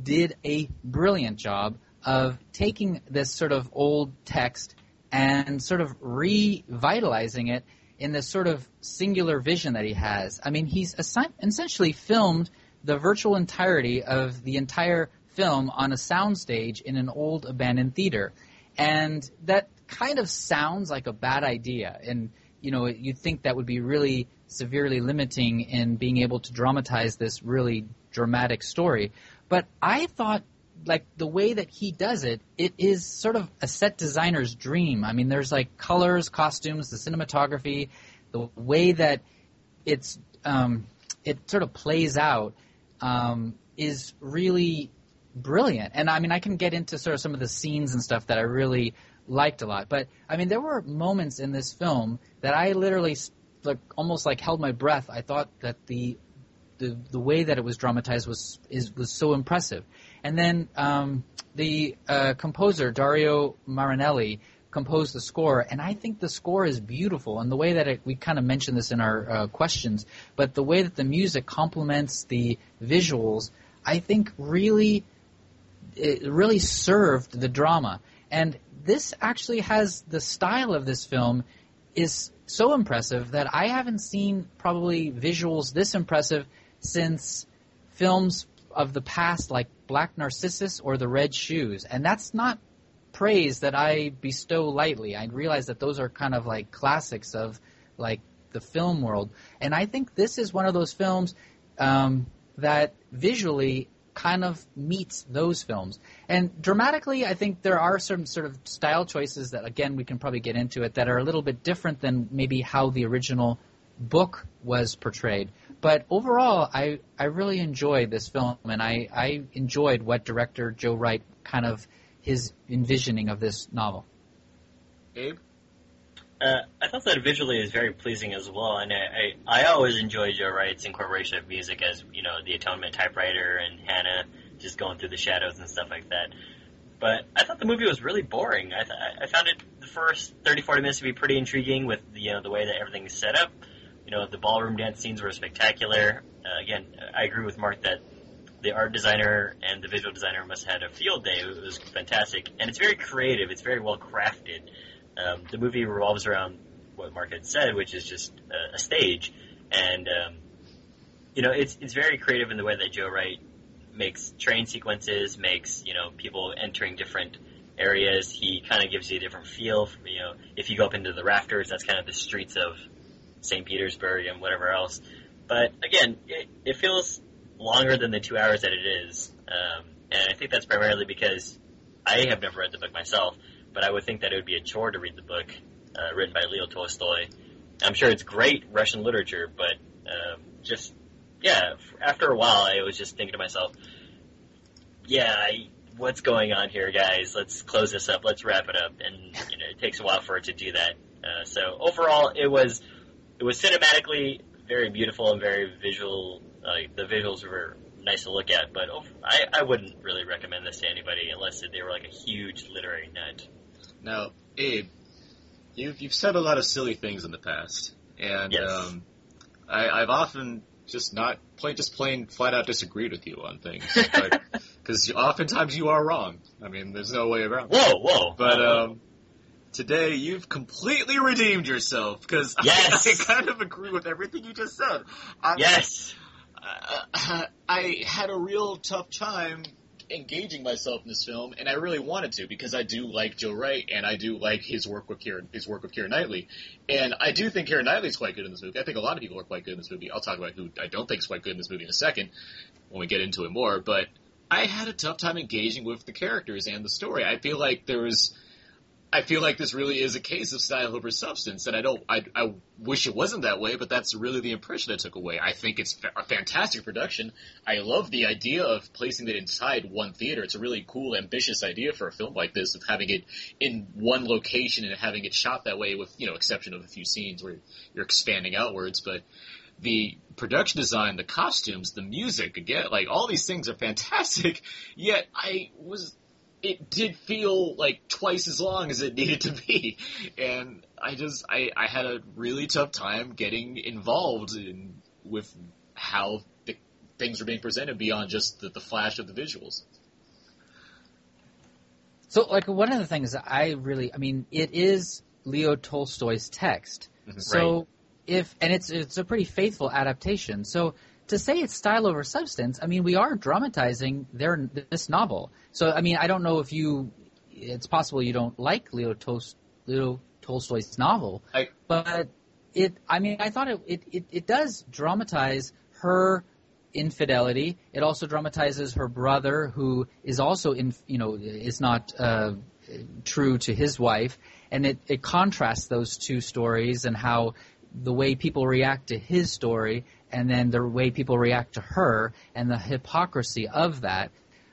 did a brilliant job of taking this sort of old text and sort of revitalizing it in this sort of singular vision that he has. I mean, he's essentially filmed the virtual entirety of the entire film on a soundstage in an old abandoned theater. And that kind of sounds like a bad idea. And, you know, you'd think that would be really severely limiting in being able to dramatize this really dramatic story. But I thought, like, the way that he does it, it is sort of a set designer's dream. I mean, there's like colors, costumes, the cinematography, the way that it's, um, it sort of plays out um, is really brilliant. And I mean, I can get into sort of some of the scenes and stuff that I really liked a lot. But I mean, there were moments in this film that I literally like almost like held my breath. I thought that the the the way that it was dramatized was is was so impressive. And then um, the uh, composer Dario Marianelli composed the score, and I think the score is beautiful. And the way that it, we kind of mentioned this in our uh, questions, but the way that the music complements the visuals, I think really it really served the drama. And this actually has the style of this film is so impressive that I haven't seen probably visuals this impressive since films of the past like Black Narcissus or The Red Shoes. And that's not praise that I bestow lightly. I realize that those are kind of like classics of like the film world. And I think this is one of those films um, that visually kind of meets those films. And dramatically, I think there are some sort of style choices that, again, we can probably get into it that are a little bit different than maybe how the original book was portrayed. But overall, I, I really enjoyed this film, and I, I enjoyed what director Joe Wright kind of his envisioning of this novel. Abe? Uh, I thought that visually is very pleasing as well, and I, I, I always enjoy Joe Wright's incorporation of music as, you know, the Atonement typewriter and Hanna just going through the shadows and stuff like that. But I thought the movie was really boring. I, th- I found it the first 30, 40 minutes to be pretty intriguing with, you know, the way that everything is set up. You know, the ballroom dance scenes were spectacular. Uh, again, I agree with Mark that the art designer and the visual designer must have had a field day. It was fantastic, and it's very creative. It's very well crafted. Um, the movie revolves around what Mark had said, which is just a, a stage, and um, you know, it's it's very creative in the way that Joe Wright makes train sequences, makes you know people entering different areas. He kind of gives you a different feel. From, you know, if you go up into the rafters, that's kind of the streets of St. Petersburg and whatever else. But again, it, it feels longer than the two hours that it is. Um, and I think that's primarily because I have never read the book myself, but I would think that it would be a chore to read the book uh, written by Leo Tolstoy. I'm sure it's great Russian literature, but um, just yeah, after a while, I was just thinking to myself, yeah, I, what's going on here, guys? Let's close this up. Let's wrap it up. And you know, it takes a while for it to do that. Uh, so overall, it was it was cinematically very beautiful and very visual. Like the visuals were nice to look at, but oh, I, I wouldn't really recommend this to anybody unless they were like a huge literary nut. Now, Abe, you've you've said a lot of silly things in the past, and Yes. um, I, I've often just not plain just plain flat out disagreed with you on things, <laughs> because oftentimes you are wrong. I mean, there's no way around. Whoa, whoa! But um, today you've completely redeemed yourself because <laughs> Yes. I, kind of agree with everything you just said. I, yes, uh, I had a real tough time engaging myself in this film, and I really wanted to because I do like Joe Wright and I do like his work with Keira, his work with Keira Knightley, and I do think Keira Knightley's quite good in this movie. I think a lot of people are quite good in this movie. I'll talk about who I don't think is quite good in this movie in a second when we get into it more, but. I had a tough time engaging with the characters and the story. I feel like there was I feel like this really is a case of style over substance, and I don't. I, I wish it wasn't that way, but that's really the impression I took away. I think it's a fantastic production. I love the idea of placing it inside one theater. It's a really cool, ambitious idea for a film like this, of having it in one location and having it shot that way, with you know, exception of a few scenes where you're expanding outwards, but. The production design, the costumes, the music, again, like all these things are fantastic. <laughs> Yet I was it did feel like twice as long as it <laughs> needed to be. And I just, I, I had a really tough time getting involved in, with how the things were being presented beyond just the, the flash of the visuals. So, like, one of the things that I really, I mean, it is Leo Tolstoy's text. Mhm. So, if, and it's, it's a pretty faithful adaptation. So, to say it's style over substance, I mean, we are dramatizing their, this novel. So, I mean, I don't know if you, it's possible you don't like Leo, Tol- Leo Tolstoy's novel, I- but it, I mean, I thought it, it, it, it does dramatize her infidelity. It also dramatizes her brother, who is also in, you know, is not uh, true to his wife, and it, it contrasts those two stories and how the way people react to his story and then the way people react to her and the hypocrisy of that.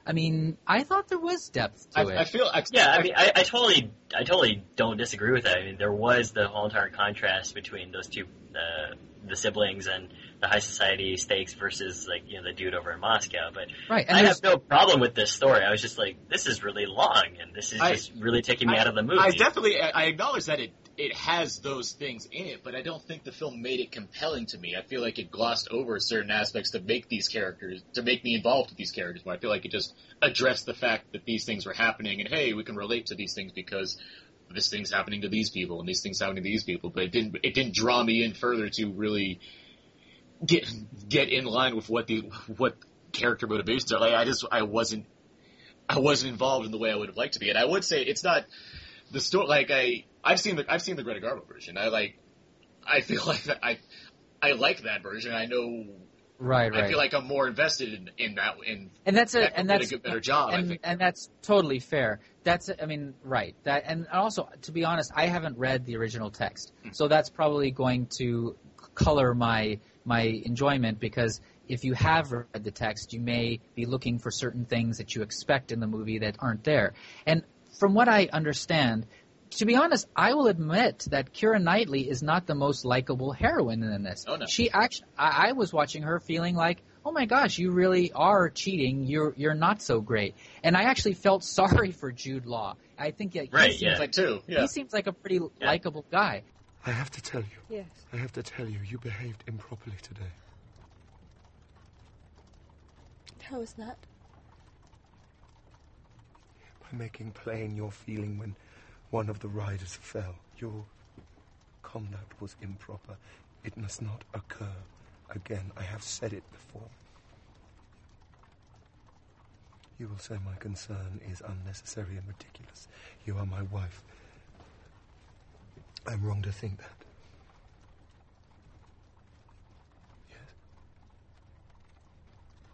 I mean, I thought there was depth to I, it. I feel, I, yeah. I mean, I, I totally, I totally don't disagree with that. I mean, there was the whole entire contrast between those two, uh, the siblings and the high society stakes versus like you know the dude over in Moscow. But right, and I have no problem with this story. I was just like, this is really long, and this is I- just really taking me I- out of the movie. I definitely, I I acknowledge that it, it has those things in it, but I don't think the film made it compelling to me. I feel like it glossed over certain aspects to make these characters, to make me involved with these characters. But I feel like it just addressed the fact that these things were happening, and hey, we can relate to these things because this thing's happening to these people, and these things happening to these people. But it didn't, it didn't draw me in further to really get get in line with what the what character motivations are. Like I just, I wasn't I wasn't involved in the way I would have liked to be. And I would say it's not the story. Like I, I've seen the I've seen the Greta Garbo version. I like. I feel <laughs> like that I, I like that version. I know. right, right. I feel like I'm more invested in in that. In and that's a that and did a good- better job, I and, think. and that's totally fair. That's I mean right that and also to be honest, I haven't read the original text, Hmm. so that's probably going to color my my enjoyment because if you have read the text, you may be looking for certain things that you expect in the movie that aren't there. And from what I understand, to be honest, I will admit that Keira Knightley is not the most likable heroine in this. Oh, no. She actually, I, I was watching her feeling like, oh my gosh, you really are cheating. You're you're not so great. And I actually felt <laughs> sorry for Jude Law. I think that he Right, seems yeah. like too. Yeah. he seems like a pretty likable guy. I have to tell you. Yes. I have to tell you, you behaved improperly today. How is that? By making plain your feeling when one of the riders fell. Your conduct was improper. It must not occur again. I have said it before. You will say my concern is unnecessary and ridiculous. You are my wife. I'm wrong to think that. Yes.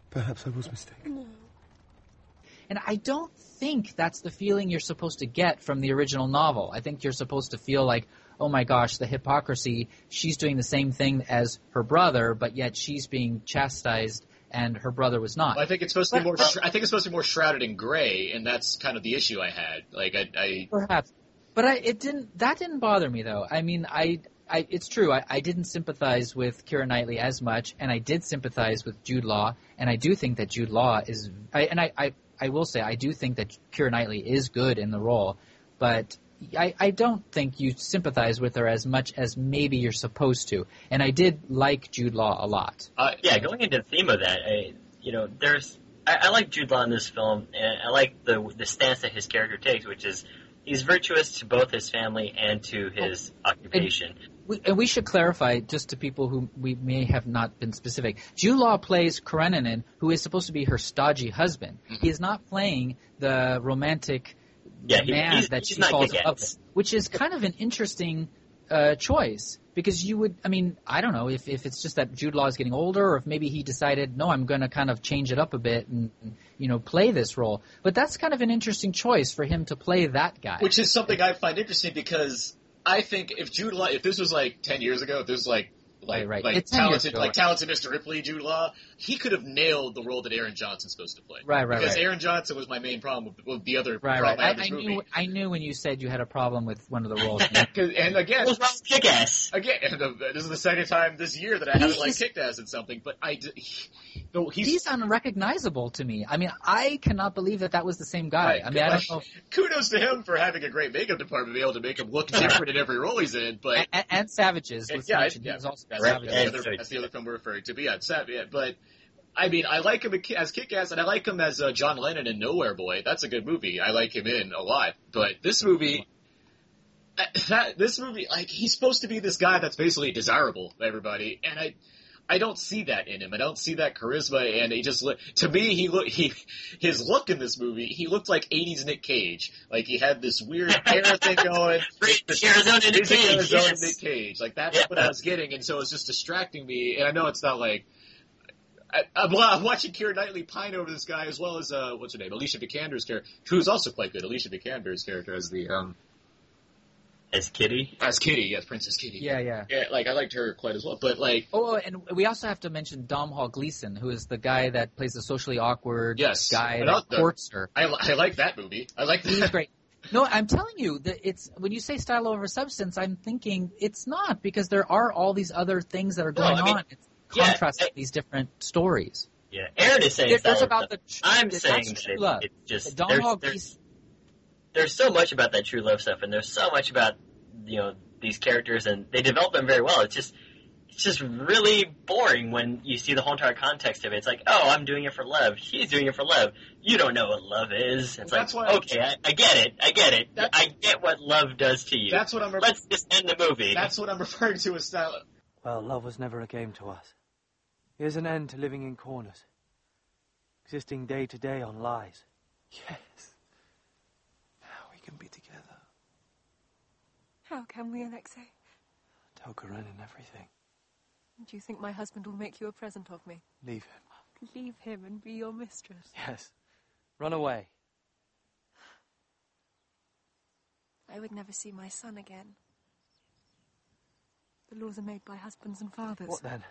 Perhaps I was mistaken. No. And I don't think that's the feeling you're supposed to get from the original novel. I think you're supposed to feel like, oh my gosh, the hypocrisy. She's doing the same thing as her brother, but yet she's being chastised and her brother was not. I think it's supposed to be more. but- sh- I think it's supposed to be more shrouded in gray, and that's kind of the issue I had. Like I, I Perhaps, but I, it didn't. That didn't bother me though. I mean, I I, it's true. I, I didn't sympathize with Keira Knightley as much, and I did sympathize with Jude Law, and I do think that Jude Law is. I, and I, I, I will say I do think that Keira Knightley is good in the role, but I, I don't think you sympathize with her as much as maybe you're supposed to. And I did like Jude Law a lot. Uh, yeah, going into the theme of that, I, you know, there's I, I like Jude Law in this film, and I like the the stance that his character takes, which is he's virtuous to both his family and to his occupation. We, and we should clarify, just to people who we may have not been specific. Jude Law plays Kareninin, who is supposed to be her stodgy husband. He is not playing the romantic Yeah, he- man he's- that she falls in love with, which is kind of an interesting uh, choice because you would, I mean, I don't know if, if it's just that Jude Law is getting older or if maybe he decided, no, I'm going to kind of change it up a bit and, you know, play this role. But that's kind of an interesting choice for him to play that guy. Which is something I find interesting because I think if Jude Law, if this was like ten years ago, if this was like like Right, right. like It's talented like talented Mr. Ripley Jude Law, he could have nailed the role that Aaron Johnson's supposed to play. Right, right, Because right. Aaron Johnson was my main problem with, with the other Right, problem right. I I, I this movie. knew, I knew when you said you had a problem with one of the roles. <laughs> 'Cause- and again, What's Kick-Ass? Again, <laughs> and, uh, this is the second time this year that I haven't like He's- kicked ass in something, but I, he, no, he's, He's unrecognizable to me. I mean, I cannot believe that that was the same guy. Right, I mean, I don't <laughs> know. If, kudos to him for having a great makeup department, be able to make him look different in every role he's in. But and, and Savages. And- yeah, yeah, he was also that's, that's, the other, that's the other film we're referring to. But yeah, Sav, yeah, but I mean, I like him as Kick-Ass, and I like him as uh, John Lennon in Nowhere Boy. That's a good movie. I like him in a lot. But this movie, that this movie, like he's supposed to be this guy that's basically desirable to everybody, and I. I don't see that in him. I don't see that charisma, and he just look to me. He look he his look in this movie. He looked like '80s Nick Cage. Like he had this weird <laughs> hair thing going. Arizona Nick Cage, Arizona yes. Nick Cage. Like that's Yeah. what I was getting, and so it's just distracting me. And I know it's not like I, I'm, I'm watching Keira Knightley pine over this guy as well as uh, what's her name, Alicia Vikander's character, who's also quite good. Alicia Vikander's character as the um As Kitty? as Kitty, yes, Princess Kitty. Yeah, yeah. Yeah, like I liked her quite as well, but like oh, oh, and we also have to mention Domhnall Gleeson, who is the guy that plays the socially awkward Yes. guy And that I'll- courts her. I, I like that movie. I like He's that. great. No, I'm telling you that it's when you say style over substance, I'm thinking it's not because there are all these other things that are No, going I mean, on. It's yeah, these different stories. Yeah, Aaron is saying There- there's style about of the I'm that's saying that love. it's just Dom there's, Hall there's, Gleason. There's so much about that true love stuff, and there's so much about you know these characters, and they develop them very well. It's just it's just really boring when you see the whole entire context of it. It's like, oh, I'm doing it for love. She's doing it for love. You don't know what love is. It's That's like, okay, I, I get it. I get it. I get what love does to you. That's what I'm. Re- Let's just end the movie. that's what I'm referring to as style. Well, love was never a game to us. Here's an end to living in corners, existing day to day on lies. Yes. Now we can be together. How can we, Alexei? Tell Karenin everything. Do you think my husband will make you a present of me? Leave him. Leave him and be your mistress. Yes. Run away. I would never see my son again. The laws are made by husbands and fathers. What then?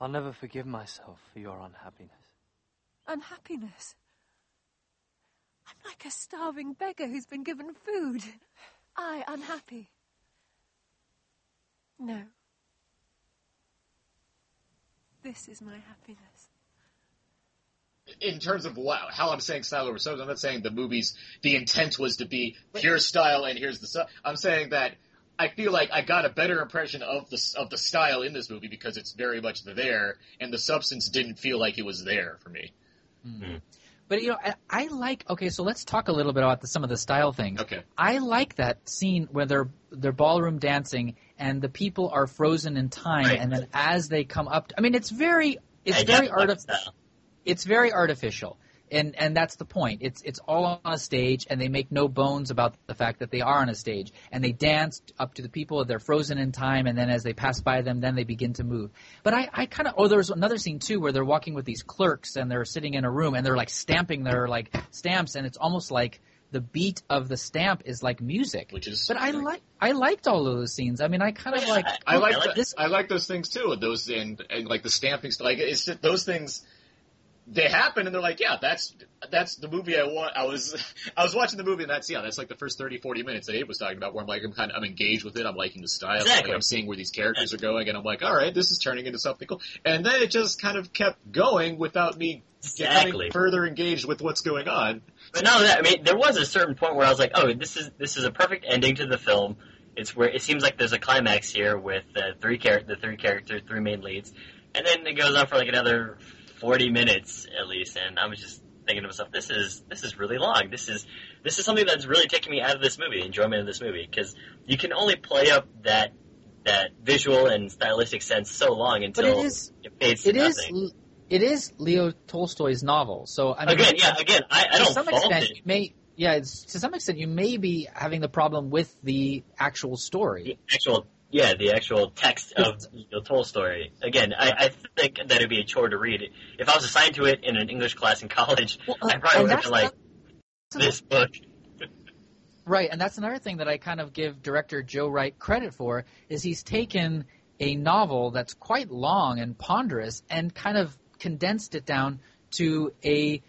I'll never forgive myself for your unhappiness. Unhappiness. I'm like a starving beggar who's been given food. I unhappy. No. This is my happiness. in terms of wow, how I'm saying style over substance, I'm not saying the movies, the intent was to be here's style and here's the stuff. I'm saying that I feel like I got a better impression of the of the style in this movie because it's very much there, and the substance didn't feel like it was there for me. Hmm. But you know, I, I like. Okay, so let's talk a little bit about the, some of the style things. Okay. I like that scene where they're they're ballroom dancing and the people are frozen in time, Right. and then as they come up, I mean, it's very it's I very artificial. It's very artificial, and and that's the point. It's it's all on a stage, and they make no bones about the fact that they are on a stage, and they dance up to the people. And they're frozen in time, and then as they pass by them, then they begin to move. But I, I kind of oh, there was another scene too where they're walking with these clerks, and they're sitting in a room, and they're like stamping their like stamps, and it's almost like the beat of the stamp is like music. Which is But I like I liked all of those scenes. I mean, I kind of like I like I like the- I like those things too. Those and, and like the stamping stuff. Like it's just, those things. They happen and they're like, yeah, that's that's the movie I want. I was <laughs> I was watching the movie and that's yeah, that's like the first 30, 40 minutes that Abe was talking about, where I'm like, I'm kind of I'm engaged with it. I'm liking the style. Exactly. Like, I'm seeing where these characters are going, and I'm like, all right, this is turning into something cool. And then it just kind of kept going without me Exactly. getting further engaged with what's going on. But only that, I mean, there was a certain point where I was like, oh, this is this is a perfect ending to the film. It's where it seems like there's a climax here with the three char- the three characters, three main leads, and then it goes on for like another forty minutes at least. And I was just thinking to myself, this is this is really long. This is this is something that's really taking me out of this movie, the enjoyment of this movie, because you can only play up that that visual and stylistic sense so long But until it is it fades to it is nothing. it is Leo Tolstoy's novel. So I mean, again, yeah, again, I, I to don't some fault extent, it. you may yeah, it's, to some extent, you may be having the problem with the actual story. the actual yeah the actual text of <laughs> the Tolstoy. Again, I, I think that it'd be a chore to read. If I was assigned to it in an English class in college, Well, uh, I probably would have been like this book. <laughs> Right, and that's another thing that I kind of give director Joe Wright credit for is he's taken a novel that's quite long and ponderous and kind of condensed it down to a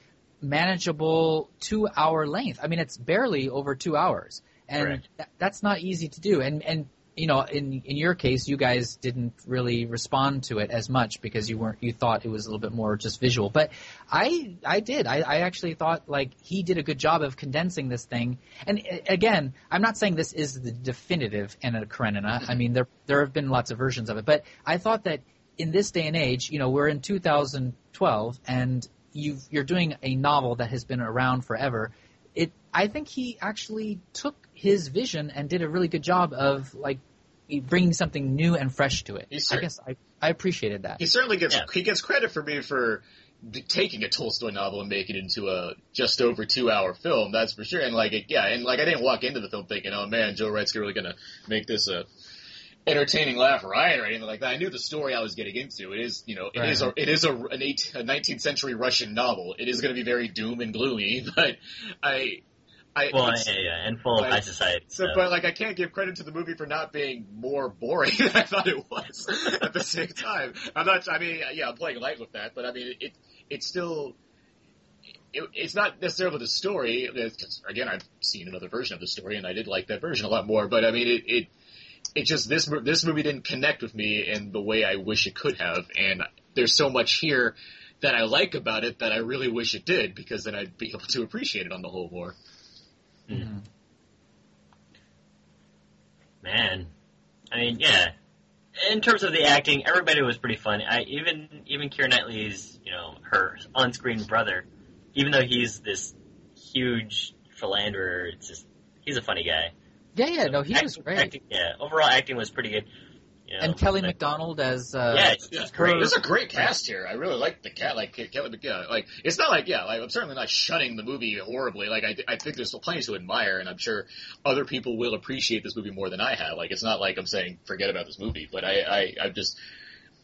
manageable two hour length. I mean, it's barely over two hours, and th- that's not easy to do. And and you know, in in your case, you guys didn't really respond to it as much because you weren't you thought it was a little bit more just visual. But I I did. I, I actually thought like he did a good job of condensing this thing. And again, I'm not saying this is the definitive Anna Karenina. I mean, there there have been lots of versions of it, but I thought that in this day and age, you know, we're in 2012, and you you're doing a novel that has been around forever. It I think he actually took his vision and did a really good job of like bringing something new and fresh to it. He's I guess I I appreciated that. He certainly gets Yeah. he gets credit for me for taking a Tolstoy novel and making it into a just over two hour film. That's for sure. And like, it, yeah, and like I didn't walk into the film thinking, oh man, Joe Wright's really gonna make this a entertaining laugh riot or anything like that. I knew the story I was getting into. It is, you know, it is Right. a it is a an eight, a 19th century Russian novel. It is going to be very doom and gloomy, <laughs> but I. I, Well, yeah, yeah, and full of like- high society. so, stuff. but like, I can't give credit to the movie for not being more boring <laughs> than I thought it was. at the same <laughs> time, I'm not. I mean, yeah, I'm playing light with that, but I mean, it it's still. It, it's not necessarily the story. Because again, I've seen another version of the story, and I did like that version a lot more. But I mean, it it it just this this movie didn't connect with me in the way I wish it could have, and there's so much here that I like about it that I really wish it did, because then I'd be able to appreciate it on the whole more. Mhm. Man, I mean, yeah. In terms of the acting, everybody was pretty funny. I even even Keira Knightley's, you know, her on-screen brother, even though he's this huge philanderer, it's just he's a funny guy. Yeah, yeah, no, he Acting- was great. acting- yeah, overall acting was pretty good. You know, and Kelly like- McDonald as uh, yeah, it's Yeah, great. There's a great cast here. I really like the cat. Like Kelly McGill. Like it's not like yeah. Like, I'm certainly not shunning the movie horribly. Like I, I think there's still plenty to admire, and I'm sure other people will appreciate this movie more than I have. Like it's not like I'm saying forget about this movie, but I, I, I just.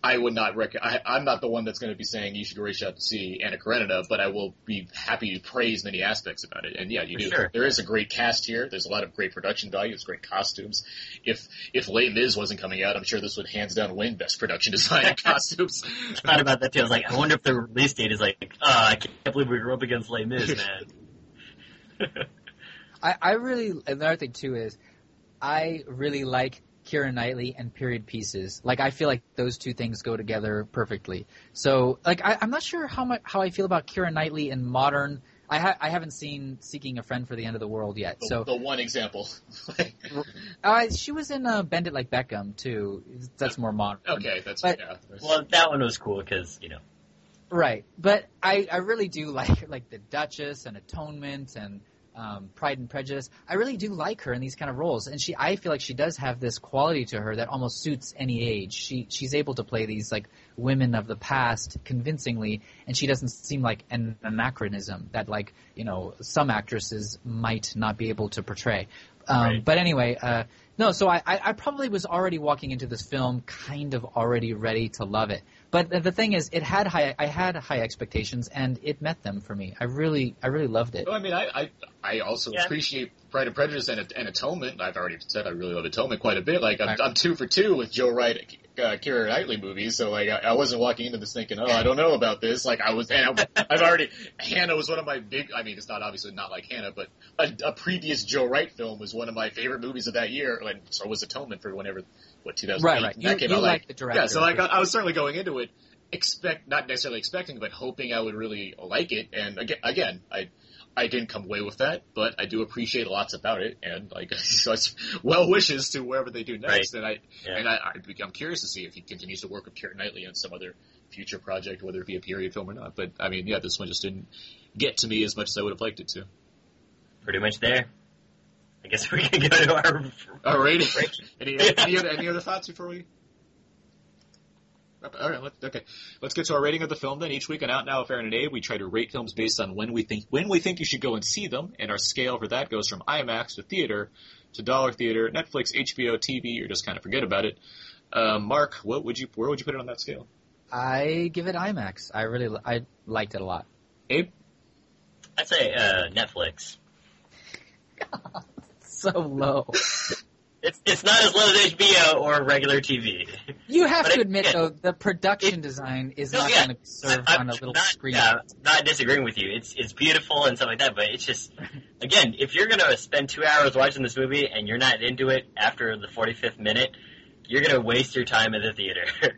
I would not rec- I, I'm not the one that's going to be saying you should go race out to see Anna Karenina, but I will be happy to praise many aspects about it. And yeah, you For do. sure. There is a great cast here. There's a lot of great production value. There's great costumes. If if Les Mis wasn't coming out, I'm sure this would hands down win best production design and <laughs> costumes. I thought about that too. I was like, I wonder if the release date is like, oh, I can't believe we were up against Les Mis, man. <laughs> I, I really another thing too is I really like Keira Knightley and period pieces. Like I feel like those two things go together perfectly. So like I, I'm not sure how much how I feel about Keira Knightley in modern. I ha- I haven't seen Seeking a Friend for the End of the World yet. The, So the one example. <laughs> <laughs> uh, she was in uh, Bend It Like Beckham too. That's more modern. okay, that's But- yeah. well, that one was cool because you know, Right, but I, I really do <laughs> like like the Duchess and Atonement and um, Pride and Prejudice. I really do like her in these kind of roles, and she I feel like she does have this quality to her that almost suits any age. She she's able to play these like women of the past convincingly, and she doesn't seem like an anachronism that like you know some actresses might not be able to portray. Um, Right. But anyway, uh, no. So I, I I probably was already walking into this film kind of already ready to love it. But the- the thing is, it had high. I had high expectations, and it met them for me. I really, I really loved it. Well, I mean, I I, I also Yeah. appreciate Pride and Prejudice and, and Atonement. I've already said I really love Atonement quite a bit. Like I'm, Right. I'm two for two with Joe Wright uh, Keira Knightley movies, so like I, I wasn't walking into this thinking, oh, I don't know about this. Like I was, and I, I've already Hanna was one of my big. I mean, it's not obviously not like Hanna, but a, a previous Joe Wright film was one of my favorite movies of that year, and so was Atonement for whenever what 2008 Right, right. that You- came you out. like the director, yeah, so like I, I was certainly going into it expect not necessarily expecting, but hoping I would really like it. And again, again, I I didn't come away with that, but I do appreciate lots about it, and like <laughs> it's well wishes to wherever they do next. And I Yeah. and I, I I'm curious to see if he continues to work with Keira Knightley on some other future project, whether it be a period film or not. But I mean, yeah, this one just didn't get to me as much as I would have liked it to. Pretty much there. I guess we can go to our. <laughs> All right. any, <laughs> any, other, any other thoughts before we? All right, let's, okay. Let's get to our rating of the film then. Each week on Out Now with Aaron and Abe, we try to rate films based on when we think when we think you should go and see them, and our scale for that goes from IMAX to theater to dollar theater, Netflix, HBO, TV, or just kind of forget about it. Uh, Mark, what would you where would you put it on that scale? I give it IMAX. I really I liked it a lot. Abe, I'd say uh, Netflix. So low. It's it's not as low as HBO or regular TV. You have But to it- admit yeah. though, the production design is No, not yeah. going to be served I'm on a little not, screen. Yeah, not disagreeing with you. It's it's beautiful and stuff like that, but it's just again, if you're gonna spend two hours watching this movie and you're not into it after the 45th minute, you're gonna waste your time at the theater. <laughs>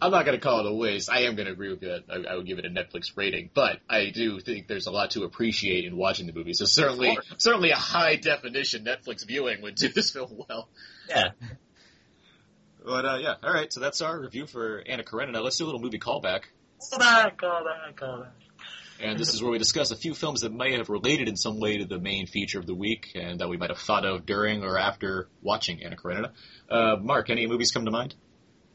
I'm not going to call it a waste. I am going to agree with you. I, I would give it a Netflix rating, but I do think there's a lot to appreciate in watching the movie. So certainly, certainly a high definition Netflix viewing would do this film well. yeah. But uh, yeah, all right. So that's our review for Anna Karenina. Let's do a little movie callback, Call back, call back, call back. and this is where we discuss a few films that may have related in some way to the main feature of the week, and that we might have thought of during or after watching Anna Karenina. Uh, Mark, any movies come to mind?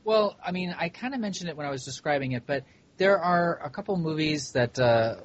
Well, I mean, I kind of mentioned it when I was describing it, but there are a couple movies that uh,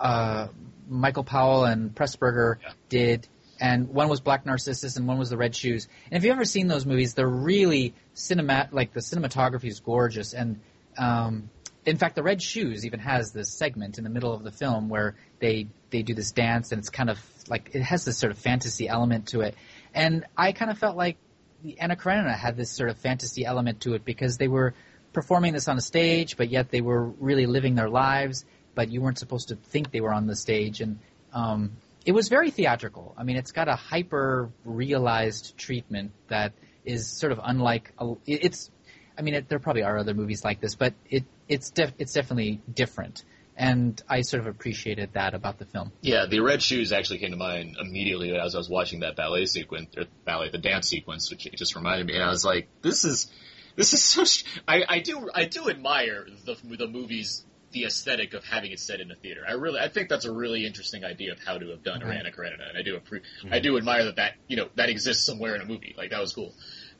uh, Michael Powell and Pressburger did, and one was Black Narcissus and one was The Red Shoes. And if you've ever seen those movies, they're really cinemat like the cinematography is gorgeous, and um, in fact, The Red Shoes even has this segment in the middle of the film where they they do this dance, and it's kind of like it has this sort of fantasy element to it, and I kind of felt like the Anna Karenina had this sort of fantasy element to it because they were performing this on a stage, but yet they were really living their lives, but you weren't supposed to think they were on the stage, and um, it was very theatrical. I mean, it's got a hyper realized treatment that is sort of unlike. A, it's, I mean, it, there probably are other movies like this, but it it's def, it's definitely different, and I sort of appreciated that about the film. Yeah, the red shoes actually came to mind immediately as I was watching that ballet sequence, or ballet, the dance sequence, which it just reminded me. And I was like, this is, this is so. sh- I, I do, I do admire the the movies, the aesthetic of having it set in a theater. I really, I think that's a really interesting idea of how to have done Right. Anna Karenina, and I do, appre- mm-hmm. I do admire that that you know that exists somewhere in a movie. Like that was cool.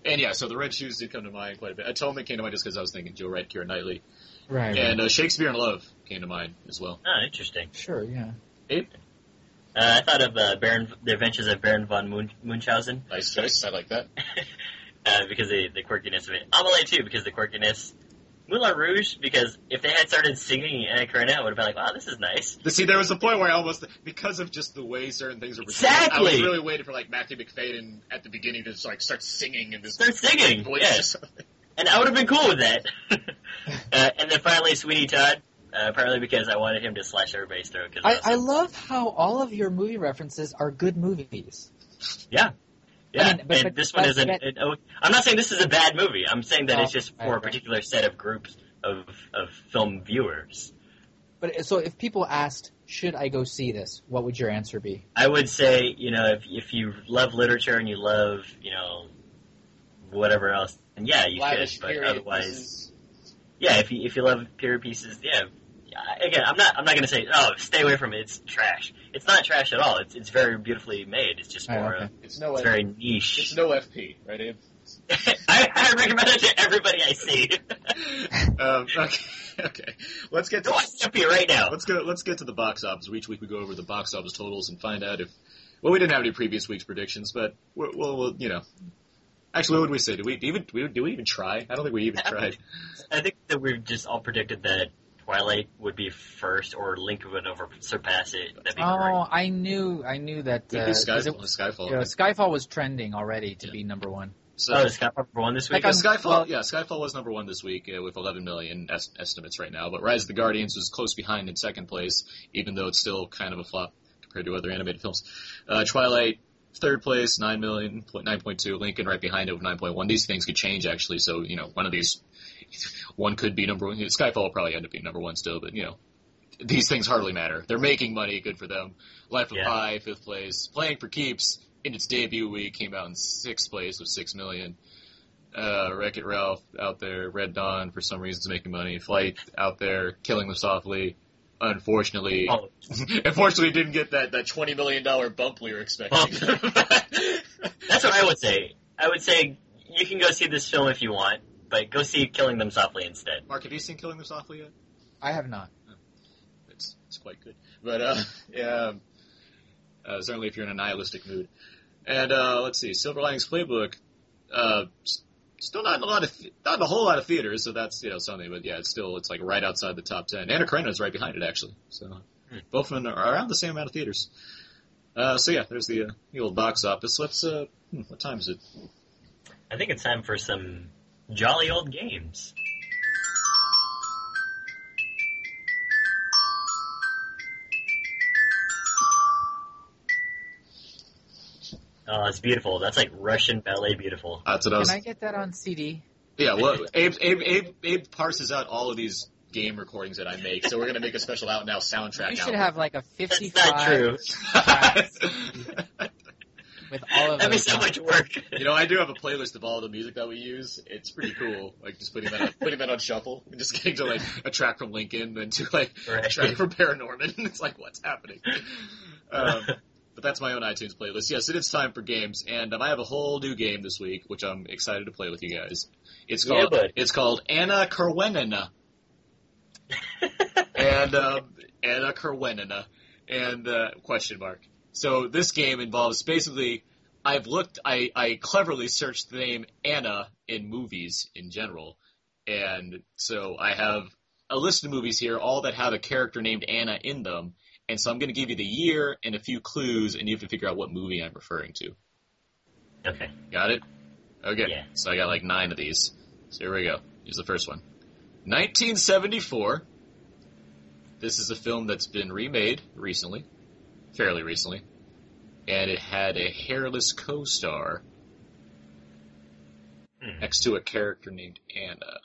And yeah, so the red shoes did come to mind quite a bit. Atonement came to mind just because I was thinking Joe Wright, Keira Knightley, Right. and uh, Shakespeare in Love came to mind as well. Oh, interesting. Sure. Yeah. Abe, Uh, I thought of uh, Baron, The Adventures of Baron von Mun- Munchausen. nice choice. I like that. <laughs> uh, because of the, the quirkiness of it. Amelie too, because of the quirkiness. Moulin Rouge, because if they had started singing Anna Karenina, I would have been like, wow, this is nice. See, there was a point where I almost, because of just the way certain things were presented, I was really waiting for like Matthew Macfadyen at the beginning to just, like start singing in this Start singing, voice. yeah. <laughs> And I would have been cool with that. <laughs> uh, and then finally, Sweeney Todd, uh, partly because I wanted him to slash everybody's throat. Cause I, I love how all of your movie references are good movies. yeah. Yeah, I mean, but- and but- this one is an, an oh, I'm not saying this is a bad movie. I'm saying that No, it's just right, for a right. particular set of groups of, of film viewers. But so if people asked, should I go see this? What would your answer be? I would say, you know, if if you love literature and you love, you know, whatever else, then yeah, you Lavish should. But otherwise, pieces. yeah, if you if you love period pieces, yeah. Yeah, Again, I'm not I'm not gonna say oh stay away from it. It's trash. It's not trash at all. It's it's very beautifully made. It's just Oh, more okay. uh, It's no, it's F- very niche. it's no FP, right, Abe? <laughs> I, I recommend it to everybody I see. <laughs> um, okay, <laughs> okay. Let's get Go to watch Yuppie right now. let's go. Let's get to the box office. Each week we go over the box office totals and find out if. Well, we didn't have any previous week's predictions, but we'll, we'll, we'll you know. Actually, what would we say? Do we even do we, do we even try? I don't think we even <laughs> tried. I think that we've just all predicted that Twilight would be first, or Link would over surpass it. That'd be great. Oh, I knew, I knew that. Maybe Uh, 'cause Skyfall. it- Skyfall. you know, Skyfall was trending already to be number one. So, oh, is Skyfall number one this week? yeah, Skyfall, yeah, Skyfall was number one this week uh, with 11 million es- estimates right now. But Rise of the Guardians was close behind in second place, even though it's still kind of a flop compared to other animated films. Uh, Twilight, third place, 9 million, 9.2. Lincoln right behind it with 9.1. These things could change actually, so you know, one of these, one could be number one. Skyfall will probably end up being number one still, but you know, these things hardly matter. They're making money, good for them. Life of Yeah. Pi, fifth place, playing for keeps in its debut week, came out in sixth place with six million. Uh, Wreck It Ralph out there, Red Dawn for some reason is making money. Flight out there, killing them softly. Unfortunately, Oh. <laughs> unfortunately didn't get that, that twenty million dollar bump we were expecting. <laughs> That's what I would say. I would say you can go see this film if you want, but go see Killing Them Softly instead. Mark, have you seen Killing Them Softly yet? I have not. It's it's quite good, but uh, <laughs> yeah, uh, certainly if you're in a nihilistic mood. And uh, let's see, Silver Linings Playbook, uh, s- still not a lot of not a whole lot of theaters, so that's you know something. But yeah, it's still it's like right outside the top ten. Anna Karenina is right behind it actually, so both of them are around the same amount of theaters. Uh, so yeah, there's the, uh, the old box office. Let's uh, hmm, what time is it? I think it's time for some jolly old games. Oh, it's beautiful. That's like Russian ballet beautiful. That's what I was. Can I get that on CD? Yeah, well, Abe, Abe, Abe, Abe parses out all of these game recordings that I make, so we're gonna make a special out now soundtrack. You should album. have like a 55 not true. with all of That'd be those. so much work. You know, I do have a playlist of all the music that we use. It's pretty cool. Like just putting that on, putting that on shuffle and just getting to like a track from Lincoln, then to like a Right. track from Paranorman. <laughs> It's like what's happening. Um, but that's my own iTunes playlist. Yes, it is time for games, and um, I have a whole new game this week, which I'm excited to play with you guys. It's called bud. it's called Anna Karenina. <laughs> and um, Anna Karenina, and uh, question mark. So this game involves basically. I've looked. I, I cleverly searched the name Anna in movies in general, and so I have a list of movies here, all that have a character named Anna in them. And so I'm going to give you the year and a few clues, and you have to figure out what movie I'm referring to. Okay. Got it? Okay. Yeah. So I got like nine of these. So here we go. Here's the first one. 1974. This is a film that's been remade recently, fairly recently, and it had a hairless co-star Hmm. next to a character named Anna.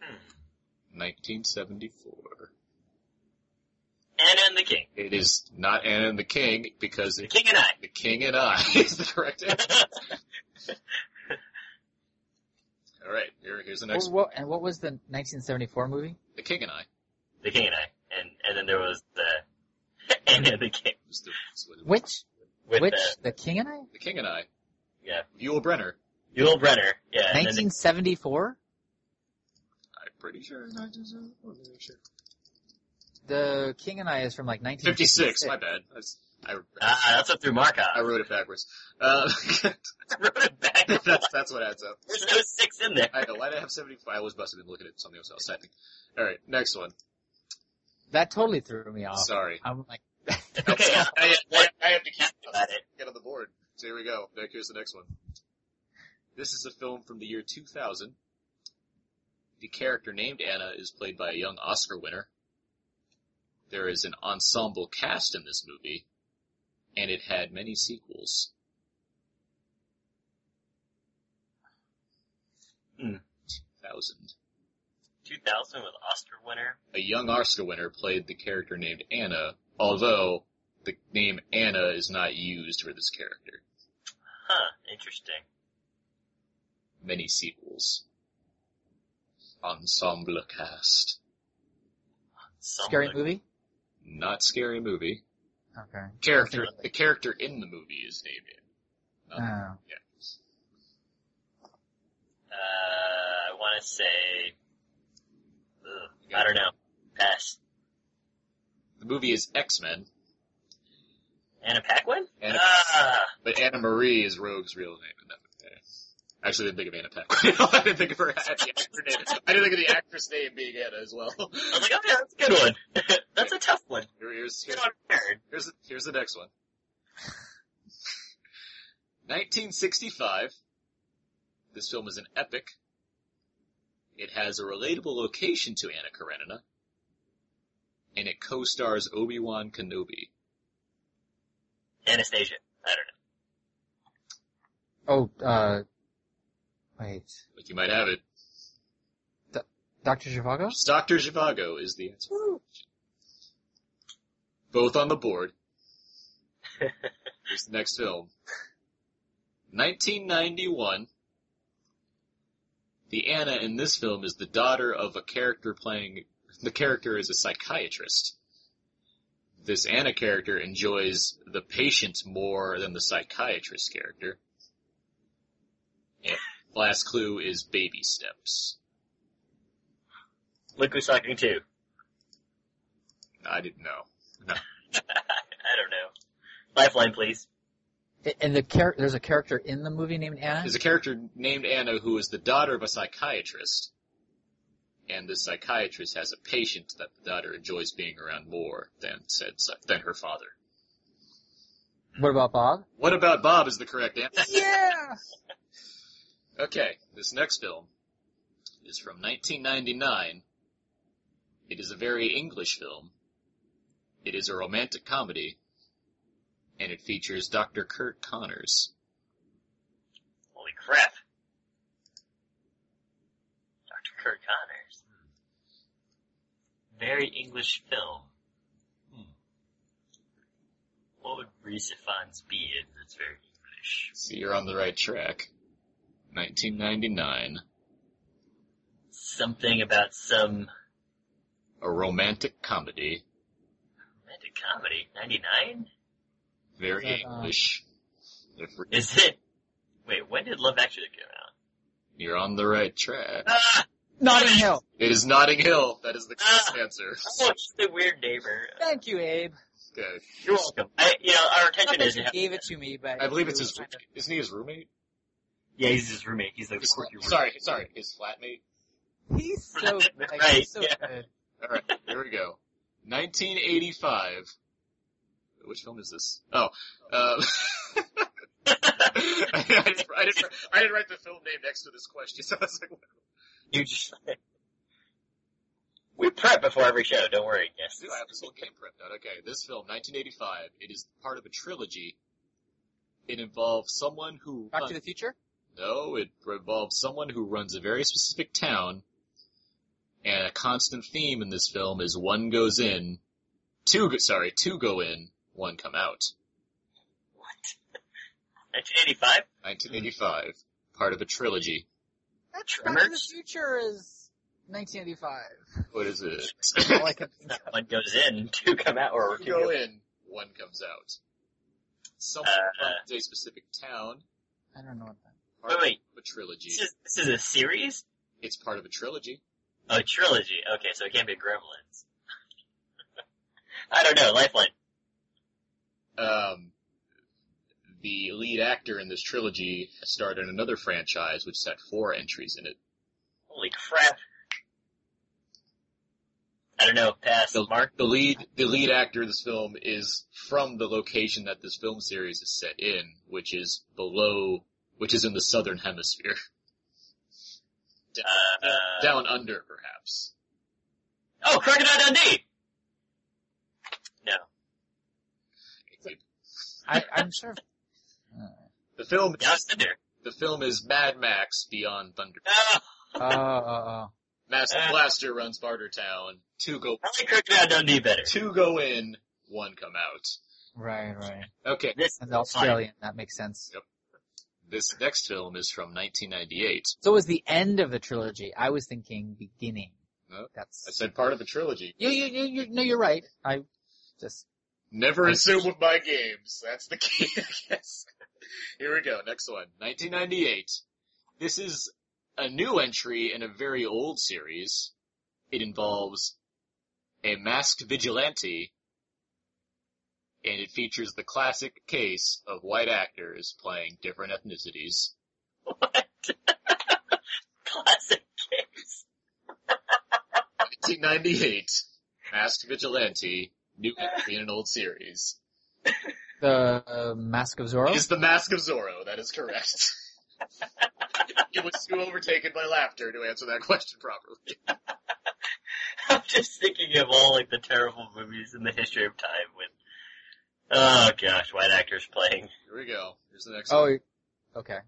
Hmm. 1974. Anna and the King. It is not Anna and the King because The it, King and I. the King and I <laughs> is the correct answer. <laughs> All right, here, here's the next What, one. what- and what was the 1974 movie? The King and I. the King and I. And and then there was the <laughs> Anna and the King. Just the, Which? With Which? the The King and I? the King and I. yeah. Yul Brynner. Yul Brynner. Yeah. and then the- 1974? I'm pretty sure. 1974. Let me make sure. The King and I is from like 56. 1956. My bad. That's, I, Ah, that's what threw Mark I wrote it backwards. Uh, <laughs> I wrote it back. that's that's what adds up. There's no six in there. I know. Why did I have 75? I was must and looking at something else I was typing. All right, next one. That totally threw me off. Sorry. I'm like, <laughs> Okay, uh, <laughs> I, I, I have to keep about it. get on the board. So here we go. Now here's the next one. This is a film from the year 2000. The character named Anna is played by a young Oscar winner. There is an ensemble cast in this movie, and it had many sequels. Hmm. 2000. 2000 with Oscar winner. A young Oscar winner played the character named Anna, although the name Anna is not used for this character. Huh. Interesting. Many sequels. Ensemble cast. scary movie? Not scary movie. Okay. Character, the character in the movie is named Anna. Not- Oh. yeah. Uh, I want to say. Ugh, I don't know. Pass. The movie is X-Men, Anna Paquin? Anna- Ah, but Anna Marie is Rogue's real name in that movie. Actually, I didn't think of Anna Paquin. <laughs> I didn't think of her as the actor name. I didn't think of the actress name being Anna as well. I was like, oh yeah, that's a good one. <laughs> that's a tough one. Here- Here's, Good here's, here's, the- here's the next one. 1965. This film is an epic. It has a relatable location to Anna Karenina. And it co-stars Obi-Wan Kenobi. Anastasia. I don't know. Oh, uh, wait. But you might have it. Dr. Zhivago? Dr. Zhivago is the answer. Both on the board. <laughs> Here's the next film. 1991. The Anna in this film is the daughter of a character playing, the character is a psychiatrist. This Anna character enjoys the patient more than the psychiatrist character. And last clue is baby steps. Look who's talking too. I didn't know. No. <laughs> I don't know. Lifeline, please. And the char- there's a character in the movie named Anna? There's a character named Anna who is the daughter of a psychiatrist. And this psychiatrist has a patient that the daughter enjoys being around more than said than her father. What about Bob? What about Bob is the correct answer. Yeah! <laughs> Okay, this next film is from 1999. It is a very English film. It is a romantic comedy, and it features Dr. Kurt Connors. Holy crap. Dr. Kurt Connors. Very English film. Hmm. What would Rhys Ifans be in that's very English? See, you're on the right track. 1999. Something about some A romantic comedy. romantic comedy. 99? Very that, uh, English. If we're- Is it? Wait, when did Love Actually come out? You're on the right track. Ah! Notting Hill. It is Notting Hill. That is the correct Ah. answer. <laughs> Oh, it's the weird neighbor. Thank you, Abe. Okay. You're welcome. I, you know, our Not attention that is. you gave it to me, but I believe it's his, was kind of- isn't he his roommate? Yeah, he's his roommate. He's the His- quirky roommate. sorry, sorry, his flatmate. He's so, <laughs> like, Right, he's so yeah. good. Alright, here we go. 1985. Which film is this? Oh, uh, <laughs> I, didn't, I, didn't, I didn't write the film name next to this question, so I was like, what? You just. <laughs> we prep before every show. Don't worry. Yes. Dude, I have this whole game prepped out. Okay, this film, 1985, it is part of a trilogy. It involves someone who Back to the Future? No, it involves someone who runs a very specific town, and a constant theme in this film is one goes in, two go, sorry, two go in, one come out. What? 1985. 1985, part of a trilogy. Back to the Future is 1985. What is it? All I can think of. <laughs> One goes in, two come out, or two two go go in, one comes out. Someone Uh, runs a specific town, I don't know what that. Part Wait, wait. of a trilogy. This is, this is a series? It's part of a trilogy. Oh, a trilogy. Okay, so it can't be Gremlins. <laughs> I don't know. Lifeline. Um, the lead actor in this trilogy starred in another franchise which had four entries in it. Holy crap. I don't know. Pass. The, Mark. the lead, the lead actor of this film is from the location that this film series is set in, which is below, which is in the southern hemisphere. D- Uh, Down under, perhaps. oh, Crocodile Dundee. No. I, I'm sure. <laughs> The film, Down Under. the film is Mad Max Beyond Thunder. <laughs> Oh, Oh, oh, oh. Master Uh. Blaster runs Bartertown. Two go, I like Crocodile Dundee better. two go in, one come out. Right, right. Okay, This And the Australian, that makes sense. Yep. This next film is from 1998. So it was the end of the trilogy. I was thinking beginning. No, That's. I said part of the trilogy. You, you, you, you, no, you're right. I just. Never I- assume with my games. That's the key, I guess. Here we go. Next one. 1998. This is a new entry in a very old series. It involves a masked vigilante, and it features the classic case of white actors playing different ethnicities. What? <laughs> Classic case. 1998. Masked vigilante, new entry in an old series. The uh, Mask of Zorro. It is the Mask of Zorro. That is correct. <laughs> it was too overtaken by laughter to answer that question properly. <laughs> I'm just thinking of all like the terrible movies in the history of time with. Oh gosh, white actors playing. Here we go. Here's the next Oh, one. okay.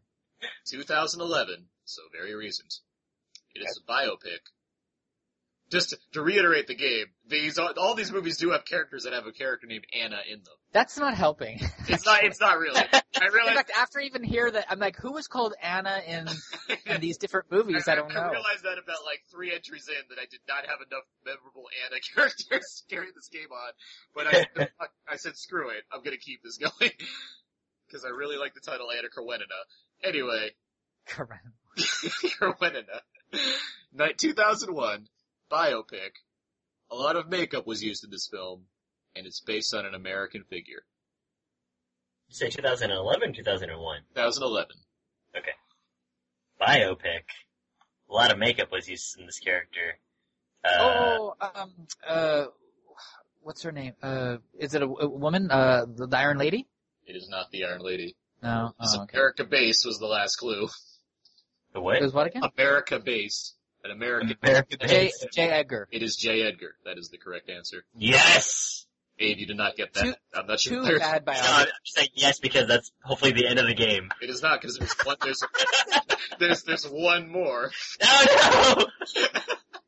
2011, so very recent. It is a biopic. Just to, to reiterate the game, these all these movies do have characters that have a character named Anna in them. That's not helping. It's not. It's not really. <laughs> I In fact, after I even hear that, I'm like, who was called Anna in in these different movies? I don't know. I realized that about like three entries in that I did not have enough memorable Anna <laughs> characters to carry this game on. But I, I said, screw it. I'm gonna keep this <laughs> going. Cause I really like the title Anna Karenina. Anyway, Karenina. Night 2001, biopic. A lot of makeup was used in this film, and it's based on an American figure. You say 2011, 2001. 2011. Okay. Biopic. A lot of makeup was used in this character. Uh, oh, um, uh, what's her name? Uh, is it a, a woman? Uh, the, the Iron Lady? It is not the Iron Lady. No. It's Oh, okay. America Base was the last clue. The what? It was what again? America Base. An American America J, Base. J. Edgar. It is J. Edgar. That is the correct answer. Yes! Abe, you did not get that. Too- I'm not sure. Too bad No, I'm just saying yes because that's hopefully the end of the game. It is not because there's one. There's there's there's one more. <laughs> No, no!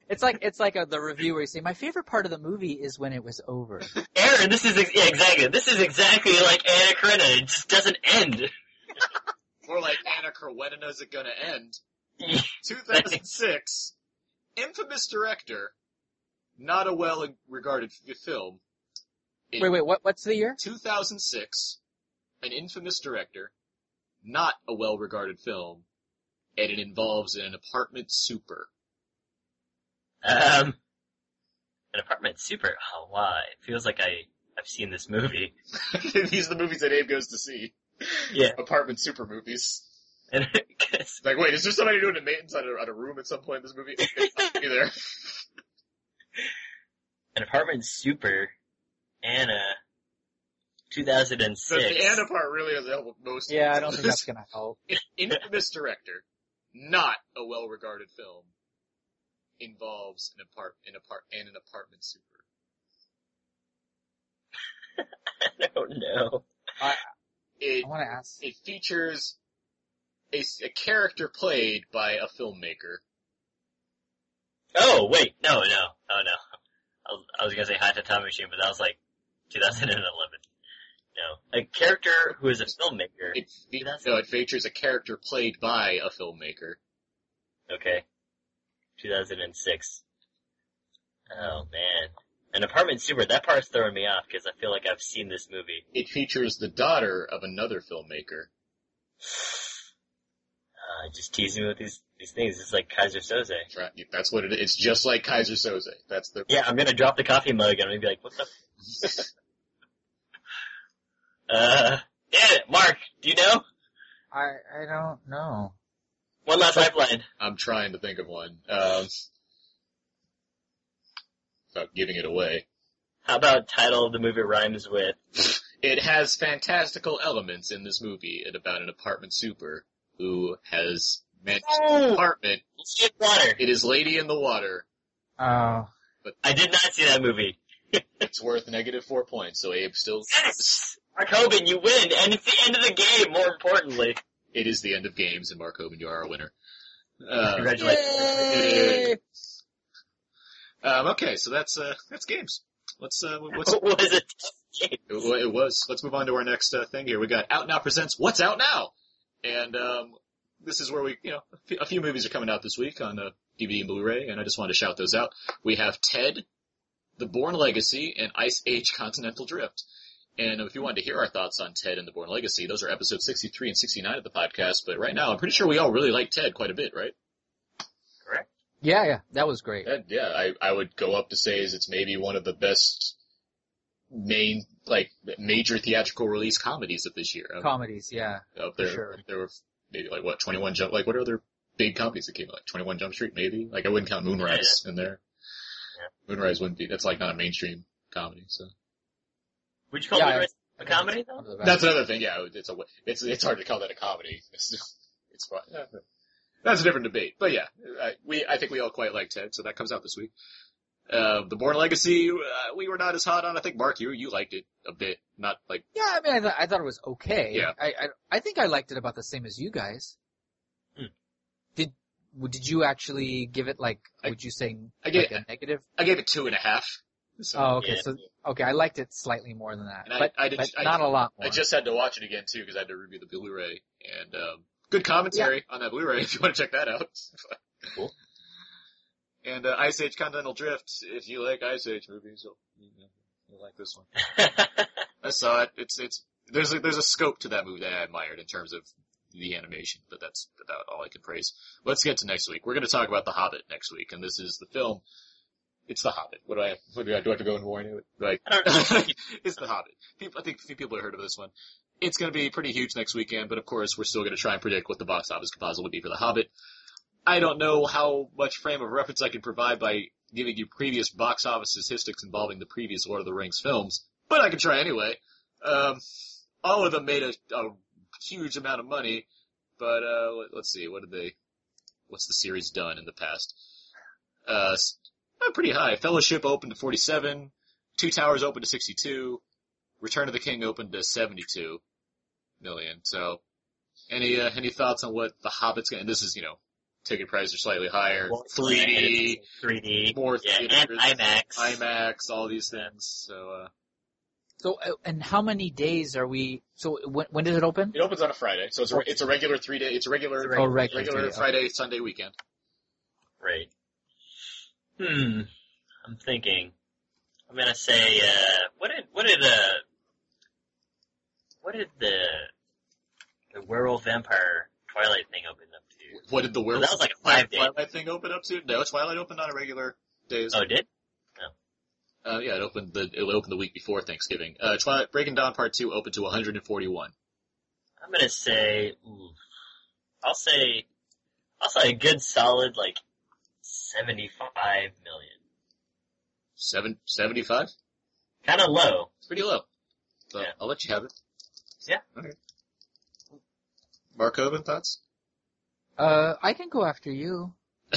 It's like it's like a, the review where you say, "My favorite part of the movie is when it was over." Aaron, this is ex- yeah, exactly. This is exactly like Anna Karenina. It just doesn't end. <laughs> More like Anna Karenina is it gonna end? <laughs> 2006, infamous director, not a well regarded film. In Wait, wait, what? What's the year? 2006, an infamous director, not a well regarded film, and it involves an apartment super. Um, an apartment super. Oh, why? It feels like I I've seen this movie. <laughs> These are the movies that Abe goes to see. Yeah. Apartment super movies. And <laughs> 'cause- Like, wait, is there somebody doing a maintenance on a, on a room at some point in this movie? Okay, I'll be there. an apartment super. Anna. 2006. The, the Anna part really doesn't help with most. Yeah, I don't think that's gonna help. <laughs> Infamous director, not a well-regarded film, involves an apart an apart and an apartment super. <laughs> I don't know. It I want to ask. it features a character played by a filmmaker. Oh, wait. No, no. Oh, no. I was, I was gonna say Hot Tub Time Machine, but that was like 2011. No. A character who is a filmmaker. It, That's- no, it features a character played by a filmmaker. Okay. 2006. Oh, man. An apartment super, that part's throwing me off because I feel like I've seen this movie. It features the daughter of another filmmaker. <sighs> Uh, just teasing me with these, these things. It's like Keyser Soze. That's right. That's what it is. It's just like Keyser Soze. That's the Yeah, I'm gonna drop the coffee mug and I'm gonna be like, what the? <laughs> uh, damn it, Mark, do you know? I I don't know. One last lifeline. I'm trying to think of one. Um, without giving it away. How about title of the movie rhymes with? It has fantastical elements in this movie and about an apartment super who has managed an Oh, apartment. Water. It is Lady in the Water. Oh, But I did not see that movie. It's worth negative four points, so Abe still. Yes! Mark Hoban, you win, and it's the end of the game, more importantly. It is the end of games, and Mark Hoban, you are a winner. Uh, Congratulations. um, okay, so that's uh, that's games. Let's uh, what's <laughs> What was it? It, it was. Let's move on to our next uh, thing here. We got Out Now presents What's Out Now, and um, this is where we, you know, a few- a few movies are coming out this week on uh, DVD and Blu-ray, and I just wanted to shout those out. We have Ted, The Bourne Legacy, and Ice Age Continental Drift. And if you wanted to hear our thoughts on Ted and The Bourne Legacy, those are episodes 63 and 69 of the podcast. But right now, I'm pretty sure we all really like Ted quite a bit, right? Correct. yeah, yeah, that was great. Ted, yeah, I, I would go up to say is it's maybe one of the best main, like, major theatrical release comedies of this year. Comedies, yeah. up there, sure. there were maybe like what, 21 Jump, like what are other big comedies that came out? Like 21 Jump Street maybe? Like I wouldn't count Moonrise in there. Moonrise wouldn't be, that's like not a mainstream comedy, so. Would you call Yeah, Moonrise A comedy though? That's another thing. Yeah, it's a it's it's hard to call that a comedy. <laughs> It's it's fun. Yeah. That's a different debate. But yeah, I, we I think we all quite like Ted, so that comes out this week. Uh, the Bourne Legacy, uh, we were not as hot on. I think Mark, you you liked it a bit, not like Yeah, I mean, I, th- I thought it was okay. Yeah. I, I I think I liked it about the same as you guys. Did you actually give it like? I- would you say I gave- like a negative? I gave it two and a half. So Oh, okay. yeah. So okay, I liked it slightly more than that, And I- but, I did- but I- not a lot more. I just had to watch it again too because I had to review the Blu-ray and um, good commentary on that Blu-ray <laughs> if you want to check that out. Cool. <laughs> And uh, Ice Age Continental Drift, if you like Ice Age movies, you'll, you'll like this one. <laughs> I saw it. It's it's there's a, there's a scope to that movie that I admired in terms of the animation, but that's about all I can praise. Let's get to next week. We're going to talk about The Hobbit next week, and this is the film. It's The Hobbit. What do I? What do I do? I have to go into more into it? Like, <laughs> it's The Hobbit. People, I think a few people have heard of this one. It's going to be pretty huge next weekend, but of course we're still going to try and predict what the box office composite would be for The Hobbit. I don't know how much frame of reference I can provide by giving you previous box office statistics involving the previous Lord of the Rings films, but I can try anyway. Um, all of them made a, a huge amount of money, but uh, let, let's see, what did they? What's the series done in the past? Uh, pretty high. Fellowship opened to 47. Two Towers opened to 62. Return of the King opened to 72 million. So, any uh, any thoughts on what the Hobbit's going? to This is you know, ticket prices are slightly higher. 3D, 3D, more yeah, theaters, IMAX. IMAX, all these things. So, uh, so uh, and how many days are we? So when when does it open? it opens on a Friday, so it's a, it's a regular three day. It's a regular, Oh, regular regular three day, Friday Sunday weekend. Right. Hmm. I'm thinking. I'm gonna say, uh, what did, what did, uh, what did the, the werewolf vampire Twilight thing open up to? What did the So werewolf that was like a five day. Twilight thing open up to? No, Twilight opened on a regular days. Oh, it did? Uh, yeah, it opened the it opened the week before Thanksgiving. Uh, Twilight Breaking Dawn Part Two opened to 141. I'm gonna say, ooh, I'll say, I'll say a good solid, like, 75 million. Seven seventy five. Kinda low. It's pretty low. So Yeah. I'll let you have it. Yeah. Okay. Mark Hoban, thoughts? Uh, I can go after you. <laughs>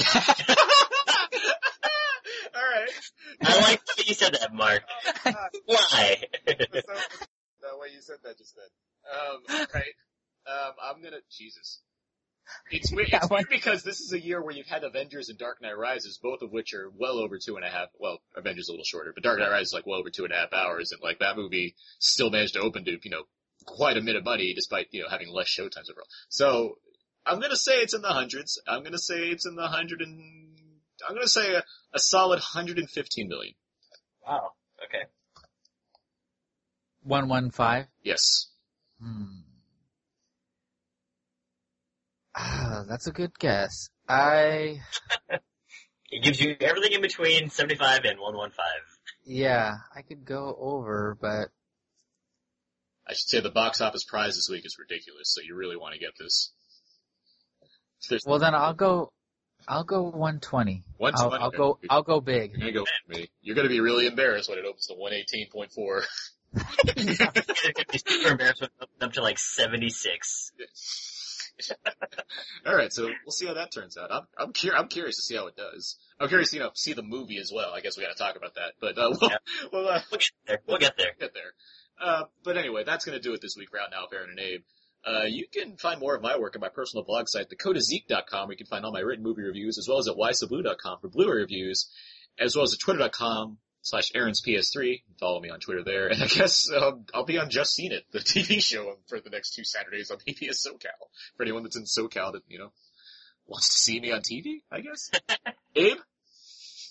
All right. I like the way you said that, Mark. <laughs> Why? the <laughs> way you said that just then. Um, right. Um, I'm gonna Jesus. It's weird. It's <laughs> weird because this is a year where you've had Avengers and Dark Knight Rises, both of which are well over two and a half. Well, Avengers a little shorter, but Dark Knight Rises is like well over two and a half hours, and like that movie still managed to open to you know quite a bit of money despite you know having less showtimes overall. So I'm gonna say it's in the hundreds. I'm gonna say it's in the hundred and I'm gonna say a, a solid 115 million. wow. Okay. One one five. Yes. Hmm. Ah, that's a good guess. I <laughs> It gives you everything in between 75 and 115. yeah, I could go over, but I should say the box office prize this week is ridiculous, so you really want to get this. There's well then I'll go. I'll go 120. 120, I'll, I'll go. I'll go big. You're gonna go me. You're gonna be really embarrassed when it opens to 118.4. It's <laughs> gonna be super embarrassed when it opens up to like 76. <laughs> All right, so we'll see how that turns out. I'm I'm, cur- I'm curious to see how it does. I'm curious, to, you know, see the movie as well. I guess we got to talk about that, but uh, we'll, Yeah. we'll uh, We'll get there. We'll get there. get there. Uh, but anyway, that's going to do it this week for Out Now with Aaron and Abe. Uh, you can find more of my work on my personal blog site, thecodeiszeek.com, where you can find all my written movie reviews, as well as at whysoblu.com for Blu-ray reviews, as well as at twitter.com slash Aaron's PS3. Follow me on Twitter there. And I guess um, I'll be on Just Seen It, the TV show for the next two Saturdays on PBS SoCal. For anyone that's in SoCal that, you know, wants to see me on TV, I guess. <laughs> Abe?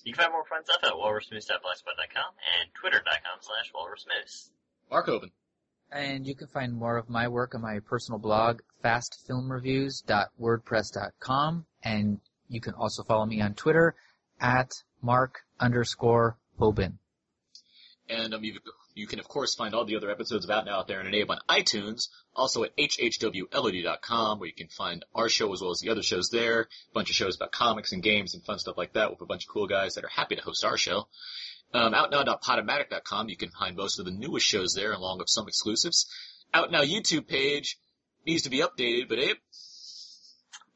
You can find more fun stuff at walrusmoose.blogspot.com and twitter.com slash walrusmoose. Mark Hoban. And you can find more of my work on my personal blog, fastfilmreviews.wordpress.com. And you can also follow me on Twitter at mark underscore Hoban. And um, you, you can, of course, find all the other episodes of Out Now Out There and Abe on iTunes, also at hhwlod.com, where you can find our show as well as the other shows there. A bunch of shows about comics and games and fun stuff like that with a bunch of cool guys that are happy to host our show. Um, outnow.podomatic.com, you can find most of the newest shows there along with some exclusives. Outnow YouTube page needs to be updated, but Abe,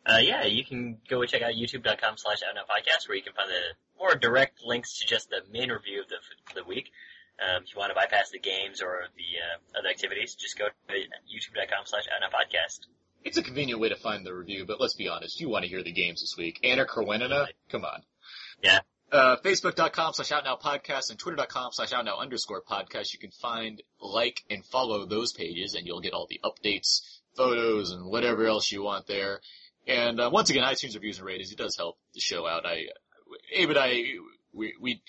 Uh, yeah, you can go check out youtube.com slash outnow podcast where you can find the more direct links to just the main review of the, the week. Um, if you want to bypass the games or the uh, other activities, just go to youtube.com slash outnow podcast. it's a convenient way to find the review, but let's be honest, you want to hear the games this week. Anna Karenina? Come on. Yeah. Uh, Facebook.com slash Outnow Podcast and Twitter.com slash Outnow underscore podcast. You can find, like, and follow those pages and you'll get all the updates, photos, and whatever else you want there. And, uh, once again, iTunes reviews and ratings, it does help the show out. I, Abe and I, we, we,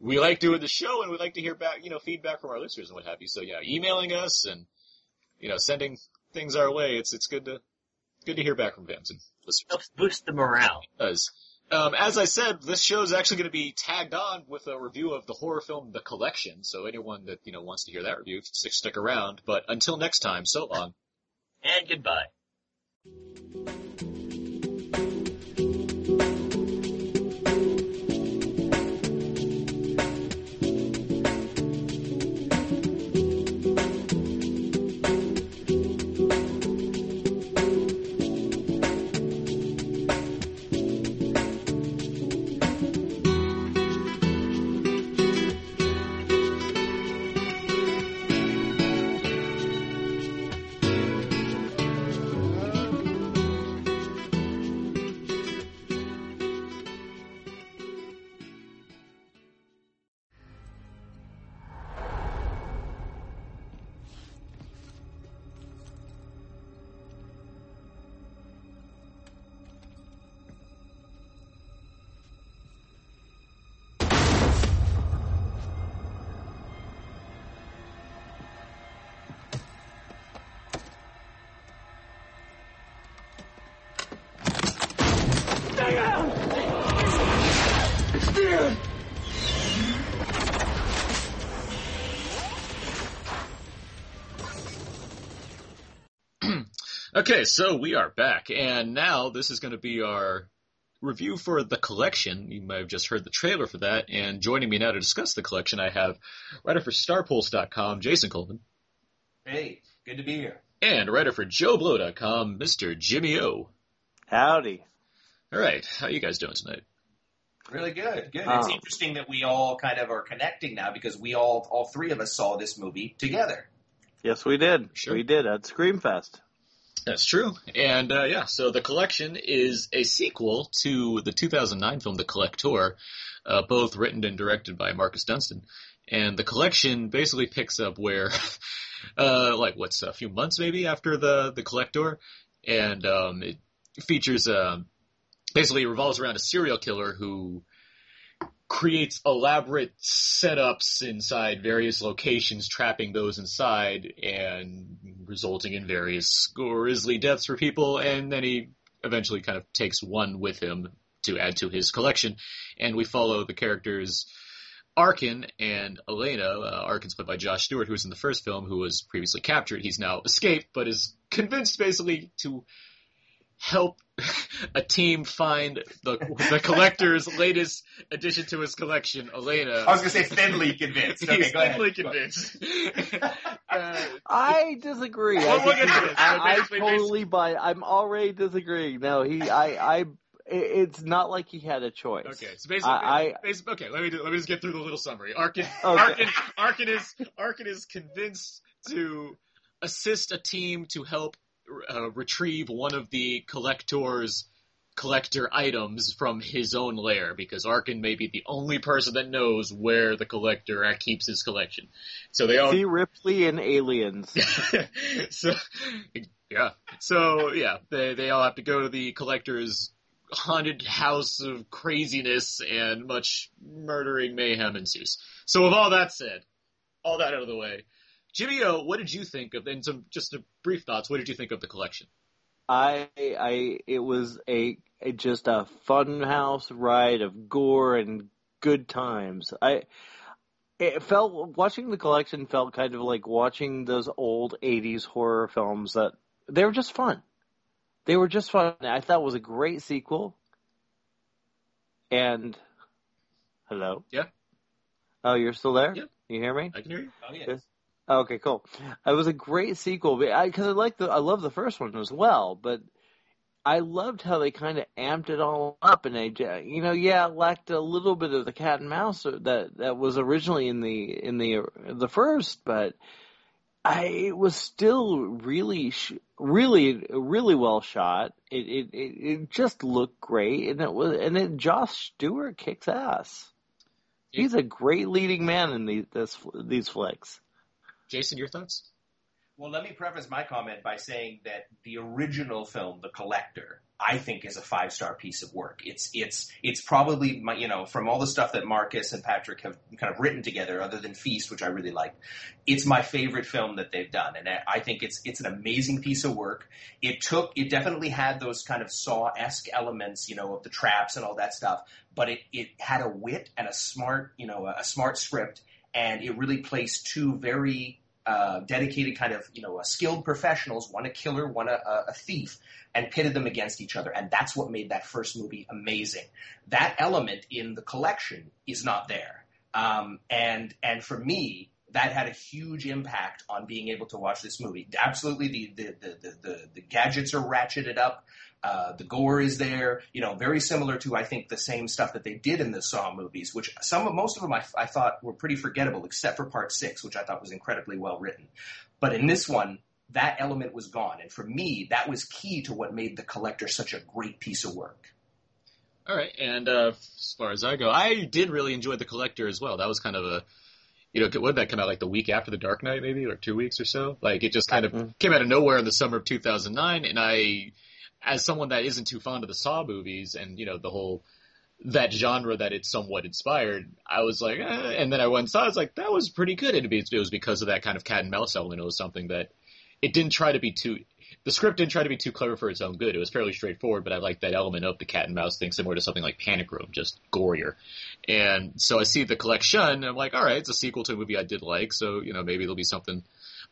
we like doing the show and we like to hear back, you know, feedback from our listeners and what have you. So yeah, emailing us and, you know, sending things our way, it's, it's good to, good to hear back from fans and listeners. Helps boost the morale. does. Um, as I said, this show is actually going to be tagged on with a review of the horror film The Collection. So anyone that you know wants to hear that review, stick, stick around. But until next time, so long. And goodbye. Okay, so we are back, and now this is going to be our review for the collection. You might have just heard the trailer for that, and joining me now to discuss the collection, I have writer for StarPulse.com, Jason Coleman, Hey, good to be here. and writer for JoBlo.com, Mr. Jimmy O. Howdy. All right, how you guys doing tonight? Really good, good. Oh. It's interesting that we all kind of are connecting now because we all, all three of us saw this movie together. Yes, we did. Sure. We did at Screamfest. That's true. And uh, yeah, so the collection is a sequel to the 2009 film The Collector, uh, both written and directed by Marcus Dunstan. And the collection basically picks up where, <laughs> uh, like what's a few months maybe after the the Collector, and um, it features um, basically it revolves around a serial killer who creates elaborate setups inside various locations, trapping those inside and resulting in various grisly deaths for people. And then he eventually kind of takes one with him to add to his collection. And we follow the characters Arkin and Elena. Uh, Arkin's played by Josh Stewart, who was in the first film, who was previously captured. He's now escaped, but is convinced basically to help <laughs> a team find the the collector's latest addition to his collection, Elena. I was going to say thinly convinced. <laughs> Okay, He's go ahead. convinced. <laughs> Uh, I disagree. Well, I, we'll think get to he- this. I, So I basically- totally buy. I'm already disagreeing. No, he. I. I. It's not like he had a choice. Okay, so basically, I, basi- okay, let me do, let me just get through the little summary. Arkin, Okay. Arkin, Arkin is Arkin is convinced to assist a team to help uh, retrieve one of the collector's collector items from his own lair because Arkin may be the only person that knows where the collector uh, keeps his collection. So they all see Ripley and Aliens. <laughs> so yeah, so yeah, they they all have to go to the collector's haunted house of craziness and much murdering mayhem ensues. So with all that said, all that out of the way, Jimmy O, what did you think of? And some just a brief thoughts. What did you think of the collection? I. I. It was a, a just a fun house ride of gore and good times. I. It felt watching the collection felt kind of like watching those old '80s horror films that they were just fun. They were just fun. I thought it was a great sequel. And hello. Yeah. Oh, you're still there? Yep. You hear me? I can hear you. Oh yeah. Okay, cool. It was a great sequel because I, 'cause I like the I love the first one as well, but I loved how they kind of amped it all up and they you know yeah it lacked a little bit of the cat and mouse that that was originally in the in the the first, but I it was still really sh- really really well shot. It, it it it just looked great and it was and it Josh Stewart kicks ass. He's a great leading man in these this, these flicks. Jason, your thoughts? Well, let me preface my comment by saying that the original film, The Collector, I think is a five star piece of work. It's it's it's probably my you know from all the stuff that Marcus and Patrick have kind of written together, other than Feast, which I really like. It's my favorite film that they've done, and I- think it's it's an amazing piece of work. It took it definitely had those kind of Saw esque elements, you know, of the traps and all that stuff, but it it had a wit and a smart you know a smart script, and it really placed two very uh, dedicated kind of you know uh, skilled professionals, one a killer, one a, a, thief, and pitted them against each other, and that's what made that first movie amazing. That element in the collection is not there, um, and and for me. That had a huge impact on being able to watch this movie. Absolutely, the the the, the, the gadgets are ratcheted up. Uh, the gore is there, you know, very similar to I think the same stuff that they did in the Saw movies, which some of most of them I, I thought were pretty forgettable, except for Part Six, which I thought was incredibly well written. But in this one, that element was gone, and for me, that was key to what made the Collector such a great piece of work. All right, and uh, as far as I go, I did really enjoy The Collector as well. That was kind of a, you know, what did that come out like the week after The Dark Knight, maybe, or two weeks or so? Like it just kind of came out of nowhere in the summer of 2009, and I, as someone that isn't too fond of the Saw movies and you know the whole that genre that it's somewhat inspired, I was like, eh, and then I went and saw. I was like, that was pretty good, and it was because of that kind of cat and mouse element. It was something that it didn't try to be too. The script didn't try to be too clever for its own good. It was fairly straightforward, but I liked that element of the cat and mouse thing, similar to something like Panic Room, just gorier. And so I see the collection, and I'm like, all right, it's a sequel to a movie I did like, so you know maybe it'll be something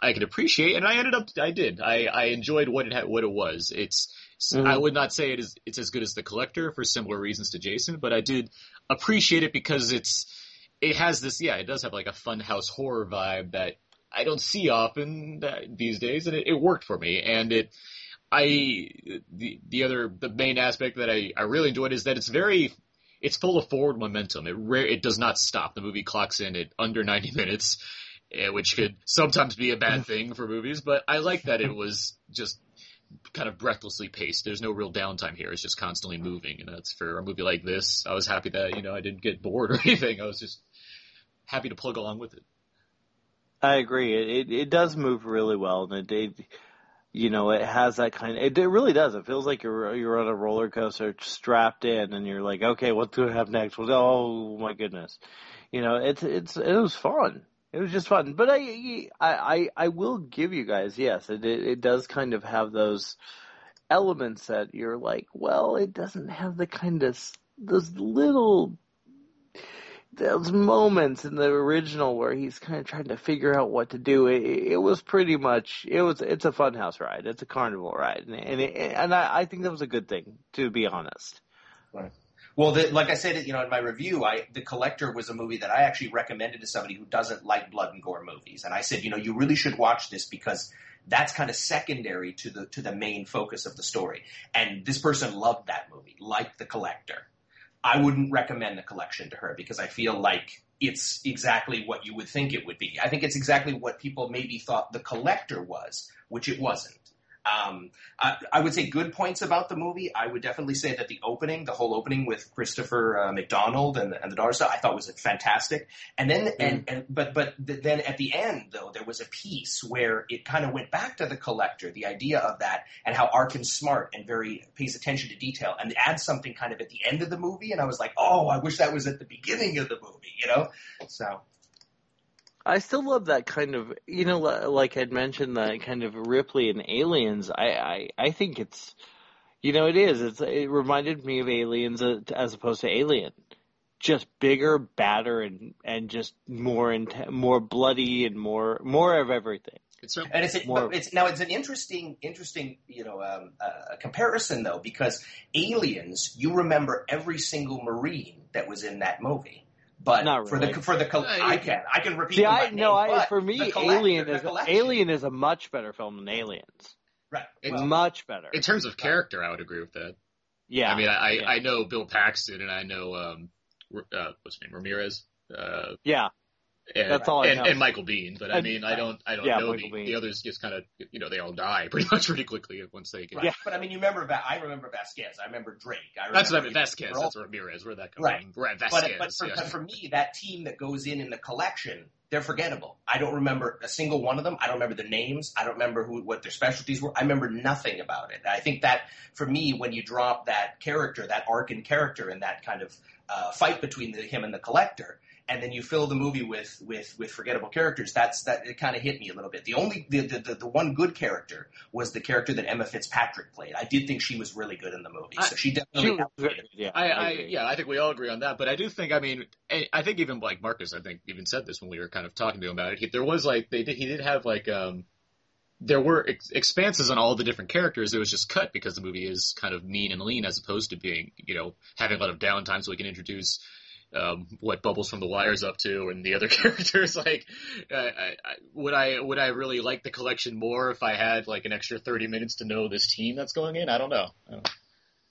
I can appreciate. And I ended up, I did. I, I enjoyed what it had, what it was. It's Mhm. I would not say it is it's as good as the collector for similar reasons to Jason, but I did appreciate it because it's it has this yeah it does have like a fun house horror vibe that I don't see often uh, these days, and it, it worked for me. And it I the the other the main aspect that I I really enjoyed is that it's very it's full of forward momentum. It rare it does not stop. The movie clocks in at under 90 <laughs> minutes, eh, which could sometimes be a bad thing for movies, but I like that it was just kind of breathlessly paced. There's no real downtime here. It's just constantly moving, and that's for a movie like this. I was happy that you know I didn't get bored or <laughs> anything. I was just happy to plug along with it. I agree. It, it it does move really well, and it, it you know it has that kind. Of, it, it really does. It feels like you're you're on a roller coaster, strapped in, and you're like, okay, what's going to happen next? Well, oh my goodness, you know, it's it's it was fun. It was just fun. But I I I, will give you guys yes, it, it it does kind of have those elements that you're like, well, it doesn't have the kind of those little those moments in the original where he's kind of trying to figure out what to do. It, it was pretty much it was it's a funhouse ride. It's a carnival ride, and and, it, and I, I think that was a good thing to be honest. Right. Well, the, like I said, you know, in my review, I the Collector was a movie that I actually recommended to somebody who doesn't like blood and gore movies, and I said, you know, you really should watch this because that's kind of secondary to the to the main focus of the story. And this person loved that movie, liked the Collector. I wouldn't recommend the collection to her because I feel like it's exactly what you would think it would be. I think it's exactly what people maybe thought the collector was, which it wasn't. Um, I, I would say good points about the movie. I would definitely say that the opening, the whole opening with Christopher uh, McDonald and, and the daughter stuff, I thought was fantastic. And then, and, and but but th- then at the end though, there was a piece where it kind of went back to the collector, the idea of that, and how Arkin's smart and very pays attention to detail, and adds something kind of at the end of the movie. And I was like, oh, I wish that was at the beginning of the movie, you know? So. I still love that kind of, you know, li- like I'd mentioned, that kind of Ripley and Aliens. I, I, I think it's, you know, it is. It's, it reminded me of Aliens uh, as opposed to Alien. Just bigger, badder, and and just more int- more bloody and more more of everything. It's and it's, more- it's now it's an interesting interesting you know um, uh, comparison though because aliens you remember every single marine that was in that movie But Not for really. the for the col- I can I can repeat See, them by I name, no, I but for me, Alien is Alien is a much better film than Aliens. right. It's well, much better. In terms of character, I would agree with that. Yeah, I mean, I, yeah. I know Bill Paxton and I know um, uh, what's his name, Ramirez. Uh, yeah, and, That's all I and, know. and Michael Biehn, but I mean, I don't, I don't Yeah, know Michael the, Biehn. the others. Just kind of, you know, they all die <laughs> pretty much pretty quickly once they get. Right. But I mean, you remember Va- I remember Vasquez. I remember Drake. I remember That's what I mean. Vasquez. They're all- That's Ramirez. Where that comes Right. from? Right. But, Vasquez. but, for, yeah. but for me, that team that goes in in the collection, they're forgettable. I don't remember a single one of them. I don't remember their names. I don't remember who what their specialties were. I remember nothing about it. I think that for me, when you drop that character, that Arkin character, and that kind of uh, fight between the, him and the collector. And then you fill the movie with with with forgettable characters. That's that. It kind of hit me a little bit. The only the, the the the one good character was the character that Emma Fitzpatrick played. I did think she was really good in the movie. So she definitely. elevated it. yeah. I, I, agree. yeah, I think we all agree on that. But I do think, I mean, I I think even like Marcus, I think even said this when we were kind of talking to him about it. He, there was like they did, he did have like um, there were ex- expanses on all the different characters. It was just cut because the movie is kind of mean and lean as opposed to being, you know, having a lot of downtime so we can introduce. Um, what Bubbles from the Wire's up to, and the other <laughs> characters. Like, I, I, I- would I would I really like the collection more if I had like an extra thirty minutes to know this team that's going in? I don't know. I don't-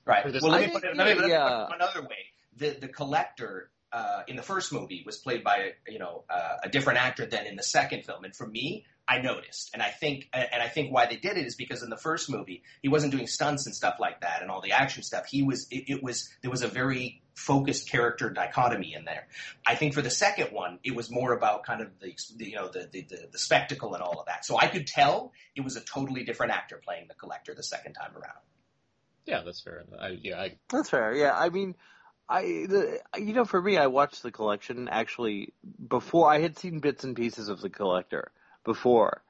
Right. Well, let me put it, think, let me, let me yeah. put it another way. The the collector uh, in the first movie was played by you know uh, a different actor than in the second film, and for me, I noticed, and I think and I think why they did it is because in the first movie he wasn't doing stunts and stuff like that and all the action stuff. He was it, it was there was a very focused character dichotomy in there. I think for the second one, it was more about kind of the, the you know the, the the the spectacle and all of that. So I could tell it was a totally different actor playing the collector the second time around. Yeah, that's fair. I, yeah, I, That's fair. Yeah, I mean, I the, you know, for me, I watched the collection actually before I had seen bits and pieces of the collector before,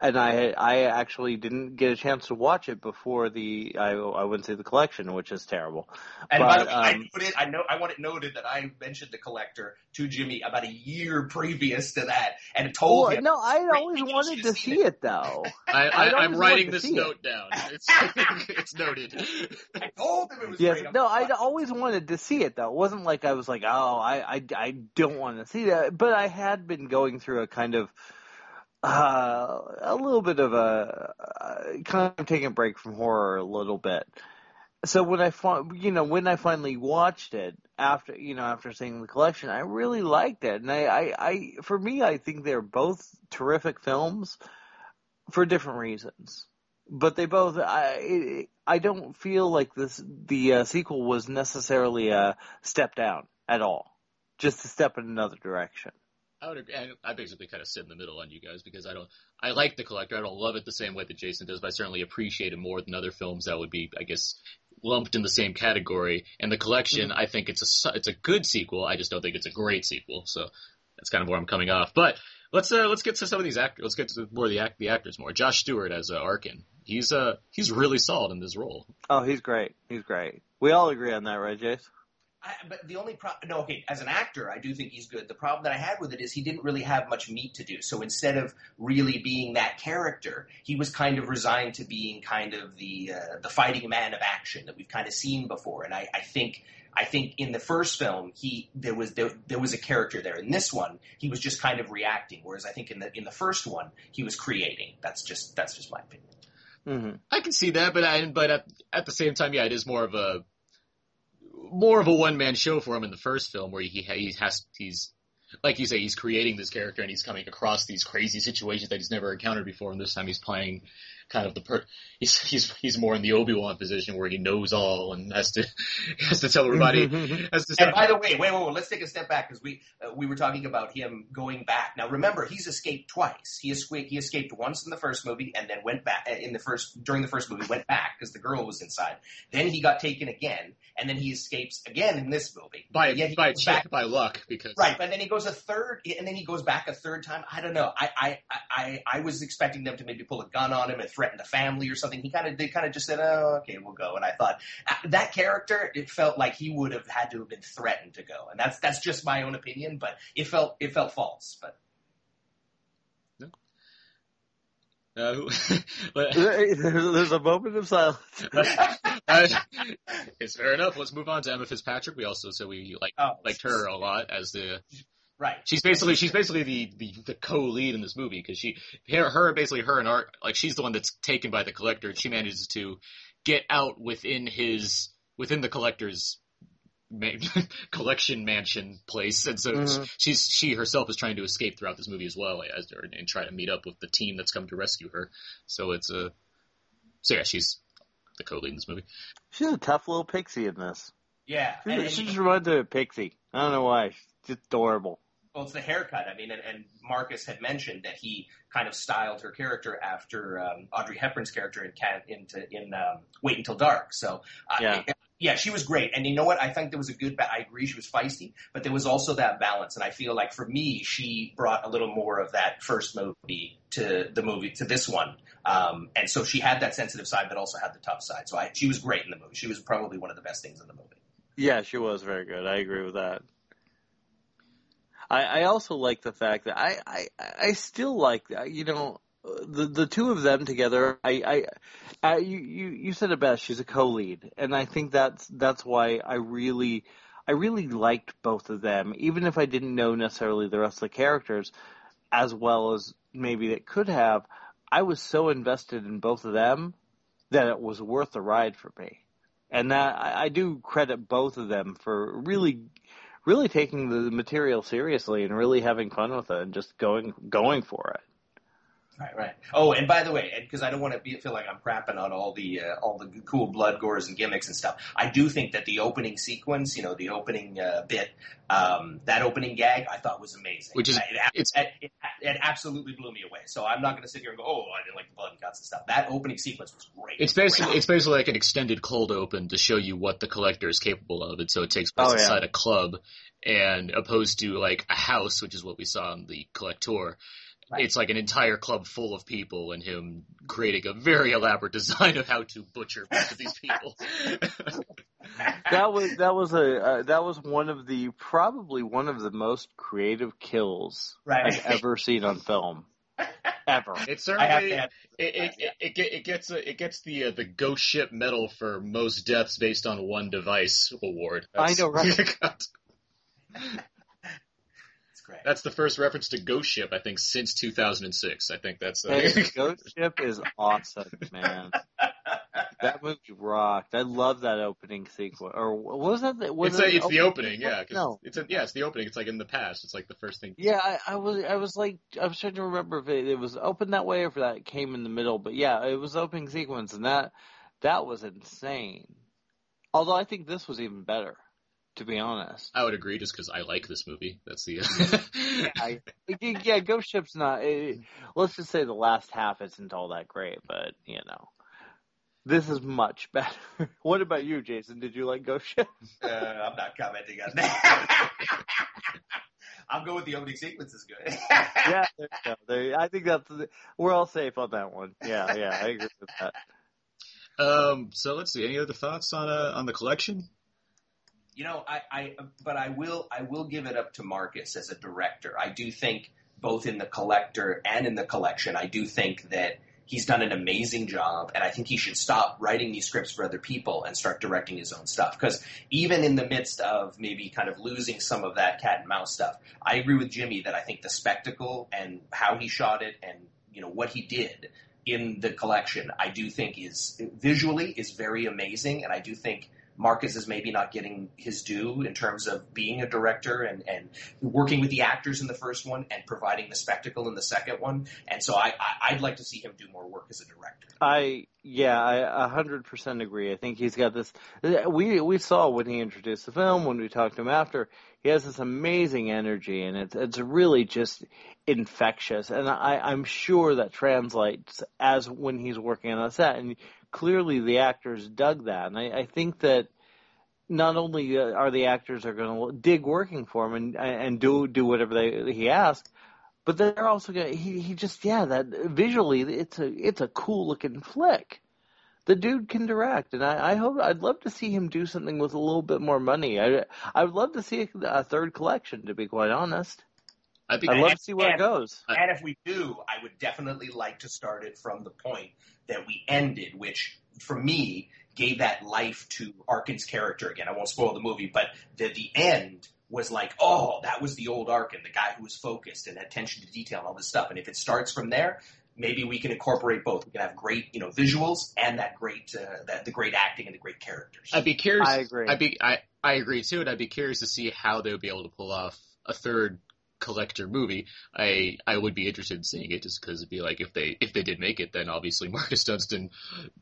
and I I actually didn't get a chance to watch it before the I I wouldn't say the collection, which is terrible. And but by the way, I um, put it. I know. I want it noted that I mentioned the collector to Jimmy about a year previous to that, and told well, him. no, I <laughs> always wanted to see seen it though. I, I'd I, I'm writing this see it. note down. It's, <laughs> it's noted. I told him it was Yes, great. no, I always wanted to see it though. It wasn't like I was like, oh, I, I, I don't want to see that. But I had been going through a kind of, uh, a little bit of a, uh, kind of taking a break from horror a little bit. So when I, fi- you know, when I finally watched it after, you know, after seeing the collection, I really liked it. And I, I, I for me, I think they're both terrific films for different reasons but they both I I don't feel like this the uh, sequel was necessarily a step down at all, just a step in another direction. I would agree. I basically kind of sit in the middle on you guys because I don't. I like the collector. I don't love it the same way that Jason does, but I certainly appreciate it more than other films that would be, I guess, lumped in the same category. And the collection, I think it's a it's a good sequel. I just don't think it's a great sequel. So that's kind of where I'm coming off. But let's uh, let's get to some of these actors. Let's get to more of the act the actors more. Josh Stewart as uh, Arkin. He's uh he's really solid in this role. Oh, he's great. He's great. We all agree on that, right, Jace? I, but the only problem, no, okay, as an actor, I do think he's good. The problem that I had with it is he didn't really have much meat to do. So instead of really being that character, he was kind of resigned to being kind of the uh, the fighting man of action that we've kind of seen before. And I, I think I think in the first film he there was there, there was a character there. In this one, he was just kind of reacting. Whereas I think in the in the first one, he was creating. That's just that's just my opinion. Mm-hmm. I can see that, but I, but at, at the same time, yeah, it is more of a more of a one man show for him in the first film, where he he has he's like you say, he's creating this character and he's coming across these crazy situations that he's never encountered before, and this time he's playing kind of the per he's he's he's more in the Obi Wan position where he knows all and has to <laughs> has to tell everybody has to And by the way, wait, wait, wait, let's take a step back because we uh, we were talking about him going back. Now, remember, he's escaped twice. He escaped he escaped once in the first movie, and then went back uh, in the first during the first movie went back because the girl was inside. Then he got taken again, and then he escapes again in this movie. by Yet by check by luck because Right, but then he goes a third, and then he goes back a third time. I don't know. I I I, I was expecting them to maybe pull a gun on him and threaten a family or something. He kind of they kind of just said, "Oh, okay, we'll go." And I thought uh, that character, it felt like he would have had to have been threatened to go, and that's that's just my own opinion, but it felt it felt false. But Uh, <laughs> there's, there's a moment of silence. <laughs> uh, it's fair enough. Let's move on to Emma Fitzpatrick. We also so we like Oh. liked her a lot as the Right. She's basically she's basically the the, the co-lead in this movie because she her, her basically her and Art like she's the one that's taken by the collector. And she manages to get out within his within the collector's ma- <laughs> collection mansion place, and so Mhm. she's she herself is trying to escape throughout this movie as well as and try to meet up with the team that's come to rescue her. So it's a so yeah she's the co-lead in this movie. She's a tough little pixie in this. Yeah. She, And, and she just reminds me of a pixie. I don't know why. She's just adorable. Well, it's the haircut. I mean, and, and Marcus had mentioned that he kind of styled her character after um, Audrey Hepburn's character in Cat into in um, Wait Until Dark. So uh, Yeah. yeah, she was great. And you know what? I think there was a good. Ba- I agree, she was feisty, but there was also that balance. And I feel like for me, she brought a little more of that first movie to the movie to this one. Um, and so she had that sensitive side, but also had the tough side. So I, she was great in the movie. She was probably one of the best things in the movie. Yeah, she was very good. I agree with that. I, I also like the fact that I, I, I still like that, you know the the two of them together. I, I, I you, you you said it best. She's a co-lead, and I think that's that's why I really I really liked both of them, even if I didn't know necessarily the rest of the characters as well as maybe it could have. I was so invested in both of them that it was worth the ride for me and that I, I do credit both of them for really really taking the material seriously and really having fun with it and just going going for it Right, right. Oh, and by the way, because I don't want to be, feel like I'm crapping on all the uh, all the cool blood gores and gimmicks and stuff. I do think that the opening sequence, you know, the opening uh, bit, um, that opening gag, I thought was amazing. Which is- it, it's- it, it, it absolutely blew me away. So I'm not going to sit here and go, oh, I didn't like the blood and guts and stuff. That opening sequence was great. It's basically it's basically like an extended cold open to show you what the collector is capable of, and so it takes place Oh, yeah. inside a club, and opposed to like a house, which is what we saw in the collector. Right. It's like an entire club full of people, and him creating a very elaborate design of how to butcher most of these people. <laughs> that was that was a uh, that was one of the probably one of the most creative kills Right. I've ever seen on film ever It certainly it, it, it, it, gets a, it gets the uh, the Ghost Ship Medal for most deaths based on one device award. I know, right? It's great. That's the first reference to Ghost Ship, I think, since 2006. I think that's uh, Hey, <laughs> Ghost Ship is awesome, man. That movie rocked. I love that opening sequence. Or what was that? the- Was it's, a, it it's the opening, yeah. 'cause No. It's a, yeah, it's the opening. It's like in the past. It's like the first thing. Yeah, I, I was I was like I was trying to remember if it, it was open that way or if that came in the middle, but yeah, it was opening sequence and that that was insane. Although I think this was even better, to be honest. I would agree, just because I like this movie. That's the. <laughs> I, yeah, Ghost Ship's not. It, let's just say the last half isn't all that great, but you know, this is much better. <laughs> what about you, Jason? Did you like Ghost Ship? Uh, I'm not commenting on that. <laughs> I'll go with the opening sequence is good. yeah, there you go. There, I think that's we're all safe on that one. Yeah, yeah, I agree with that. um. So let's see. Any other thoughts on uh, on the collection? You know, I, I, but I will, I will give it up to Marcus as a director. I do think both in the collector and in the collection, I do think that he's done an amazing job, and I think he should stop writing these scripts for other people and start directing his own stuff. Because even in the midst of maybe kind of losing some of that cat and mouse stuff, I agree with Jimmy that I think the spectacle and how he shot it and you know what he did in the collection, I do think is visually is very amazing, and I do think Marcus is maybe not getting his due in terms of being a director and, and working with the actors in the first one and providing the spectacle in the second one. And so I, I, I'd like to see him do more work as a director. I yeah, I a hundred percent agree. I think he's got this. We we saw when he introduced the film, when we talked to him after, he has this amazing energy, and it's it's really just infectious. And I I'm sure that translates as when he's working on a set, and clearly the actors dug that. And I, I think that not only uh, are the actors are going to dig working for him and and do do whatever they he asks, but they're also going. He he just yeah that visually it's a it's a cool looking flick. The dude can direct, and I, I hope I'd love to see him do something with a little bit more money. I I would love to see a, a third collection, to be quite honest. I think I'd love to see where it goes. And if we do, I would definitely like to start it from the point that we ended, which for me gave that life to Arkin's character again. I won't spoil the movie, but the the end was like, oh, that was the old Arkin, the guy who was focused and attention to detail and all this stuff. And if it starts from there, maybe we can incorporate both. We can have great, you know, visuals and that great, uh, that the great acting and the great characters. I'd be curious. I agree. I'd be I I agree too, and I'd be curious to see how they would be able to pull off a third collector movie. I I would be interested in seeing it just because it'd be like if they if they did make it, then obviously <laughs> Marcus Dunstan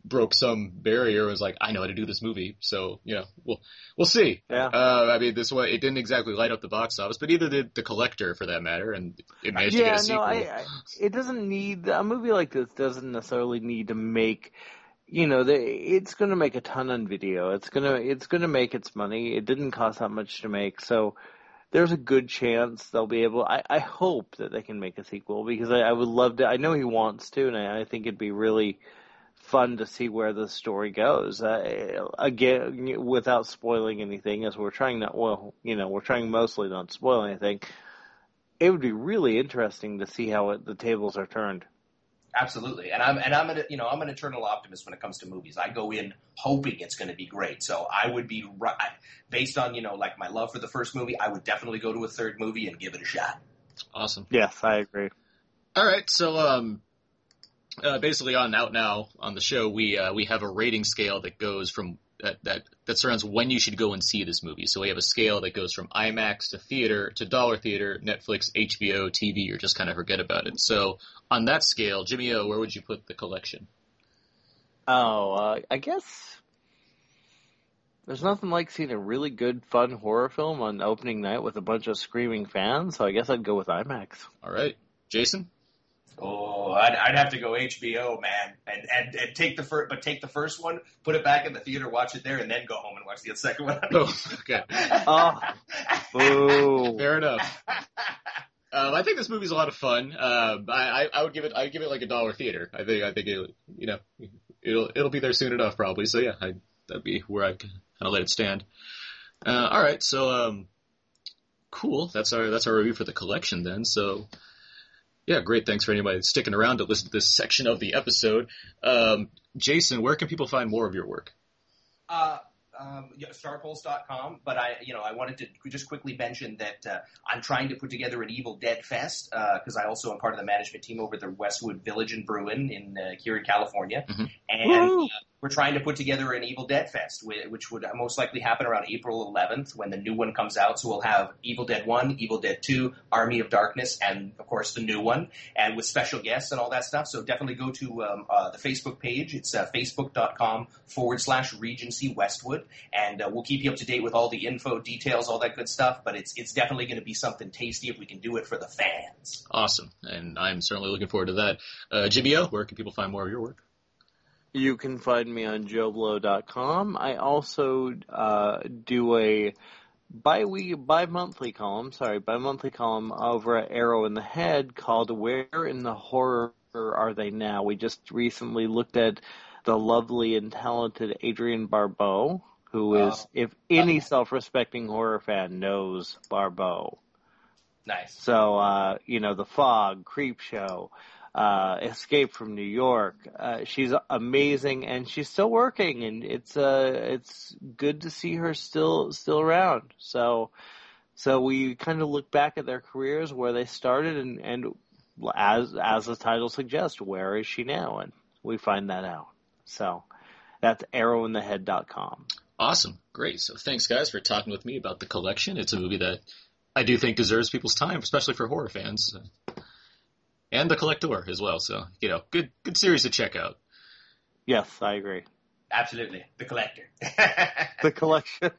broke some barrier and was like, I know how to do this movie. So you know, we'll we'll see. Yeah. Uh, I mean, this one it didn't exactly light up the box office, but either did the collector for that matter, and it managed to get yeah, a sequel. no, I, I, it doesn't need a movie like this doesn't necessarily need to make. You know, they, it's going to make a ton on video. It's gonna, it's gonna make its money. It didn't cost that much to make, so there's a good chance they'll be able. I, I hope that they can make a sequel because I, I would love to. I know he wants to, and I, I think it'd be really fun to see where the story goes. Uh, again, without spoiling anything, as we're trying not. Well, you know, we're trying mostly not to spoil anything. It would be really interesting to see how it, the tables are turned. Absolutely, and I'm and I'm an you know I'm an eternal optimist when it comes to movies. I go in hoping it's going to be great. So I would be ri- based on you know like my love for the first movie. I would definitely go to a third movie and give it a shot. Awesome. Yes, I agree. All right, so um, uh, basically on Out Now on the show, we uh, we have a rating scale that goes from that, that that surrounds when you should go and see this movie. So we have a scale that goes from IMAX to theater to dollar theater, Netflix, HBO, TV, or just kind of forget about it. So on that scale, Jimmy O, where would you put the collection? Oh, uh, I guess there's nothing like seeing a really good, fun horror film on opening night with a bunch of screaming fans. So I guess I'd go with IMAX. All right, Jason. Oh, I'd, I'd have to go HBO, man, and, and and take the first, but take the first one, put it back in the theater, watch it there, and then go home and watch the second one. <laughs> Oh, okay. <laughs> Oh, boo. Fair enough. <laughs> Um, I think this movie's a lot of fun. Uh, I, I I would give it I would give it like a dollar theater. I think I think it you know it'll it'll be there soon enough probably. So yeah, I, that'd be where I kind of let it stand. Uh, all right, so um, cool. That's our that's our review for the collection then. So yeah, great. Thanks for anybody sticking around to listen to this section of the episode. Um, Jason, where can people find more of your work? Uh, um, yeah, starpulse.com, but I, you know, I wanted to just quickly mention that uh, I'm trying to put together an Evil Dead Fest because I also am part of the management team over at the Westwood Village in Bruin in uh, here in California, Mhm. and uh, we're trying to put together an Evil Dead Fest, which would most likely happen around April 11th when the new one comes out. So we'll have Evil Dead 1, Evil Dead 2, Army of Darkness, and of course the new one, and with special guests and all that stuff. So definitely go to um, uh, the Facebook page. It's uh, facebook.com forward slash Regency Westwood, and uh, we'll keep you up to date with all the info, details, all that good stuff. But it's it's definitely going to be something tasty if we can do it for the fans. Awesome, and I'm certainly looking forward to that. Uh, Jimmy O, where can people find more of your work? You can find me on joblo.com. I also uh, do a bi-week, bi-monthly column, sorry, bi-monthly column over at Arrow in the Head called Where in the Horror Are They Now? We just recently looked at the lovely and talented Adrienne Barbeau, who is, if any self-respecting horror fan knows Barbeau. Nice. So, uh, you know, The Fog, Creepshow, uh, Escape from New York. Uh, she's amazing and she's still working and it's, uh, it's good to see her still, still around. So, so we kind of look back at their careers, where they started and, and as, as the title suggests, where is she now? And we find that out. So that's arrowinthehead.com. Awesome. Great. So thanks guys for talking with me about the collection. It's a movie that I do think deserves people's time, especially for horror fans. And the collector as well. So, you know, good good series to check out. Yes, I agree. Absolutely, the collector. <laughs> <laughs> The collection.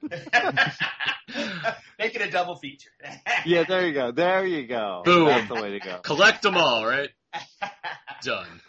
Make it a double feature. <laughs> yeah, there you go. There you go. Boom. That's the way to go. Collect them all, right? Done.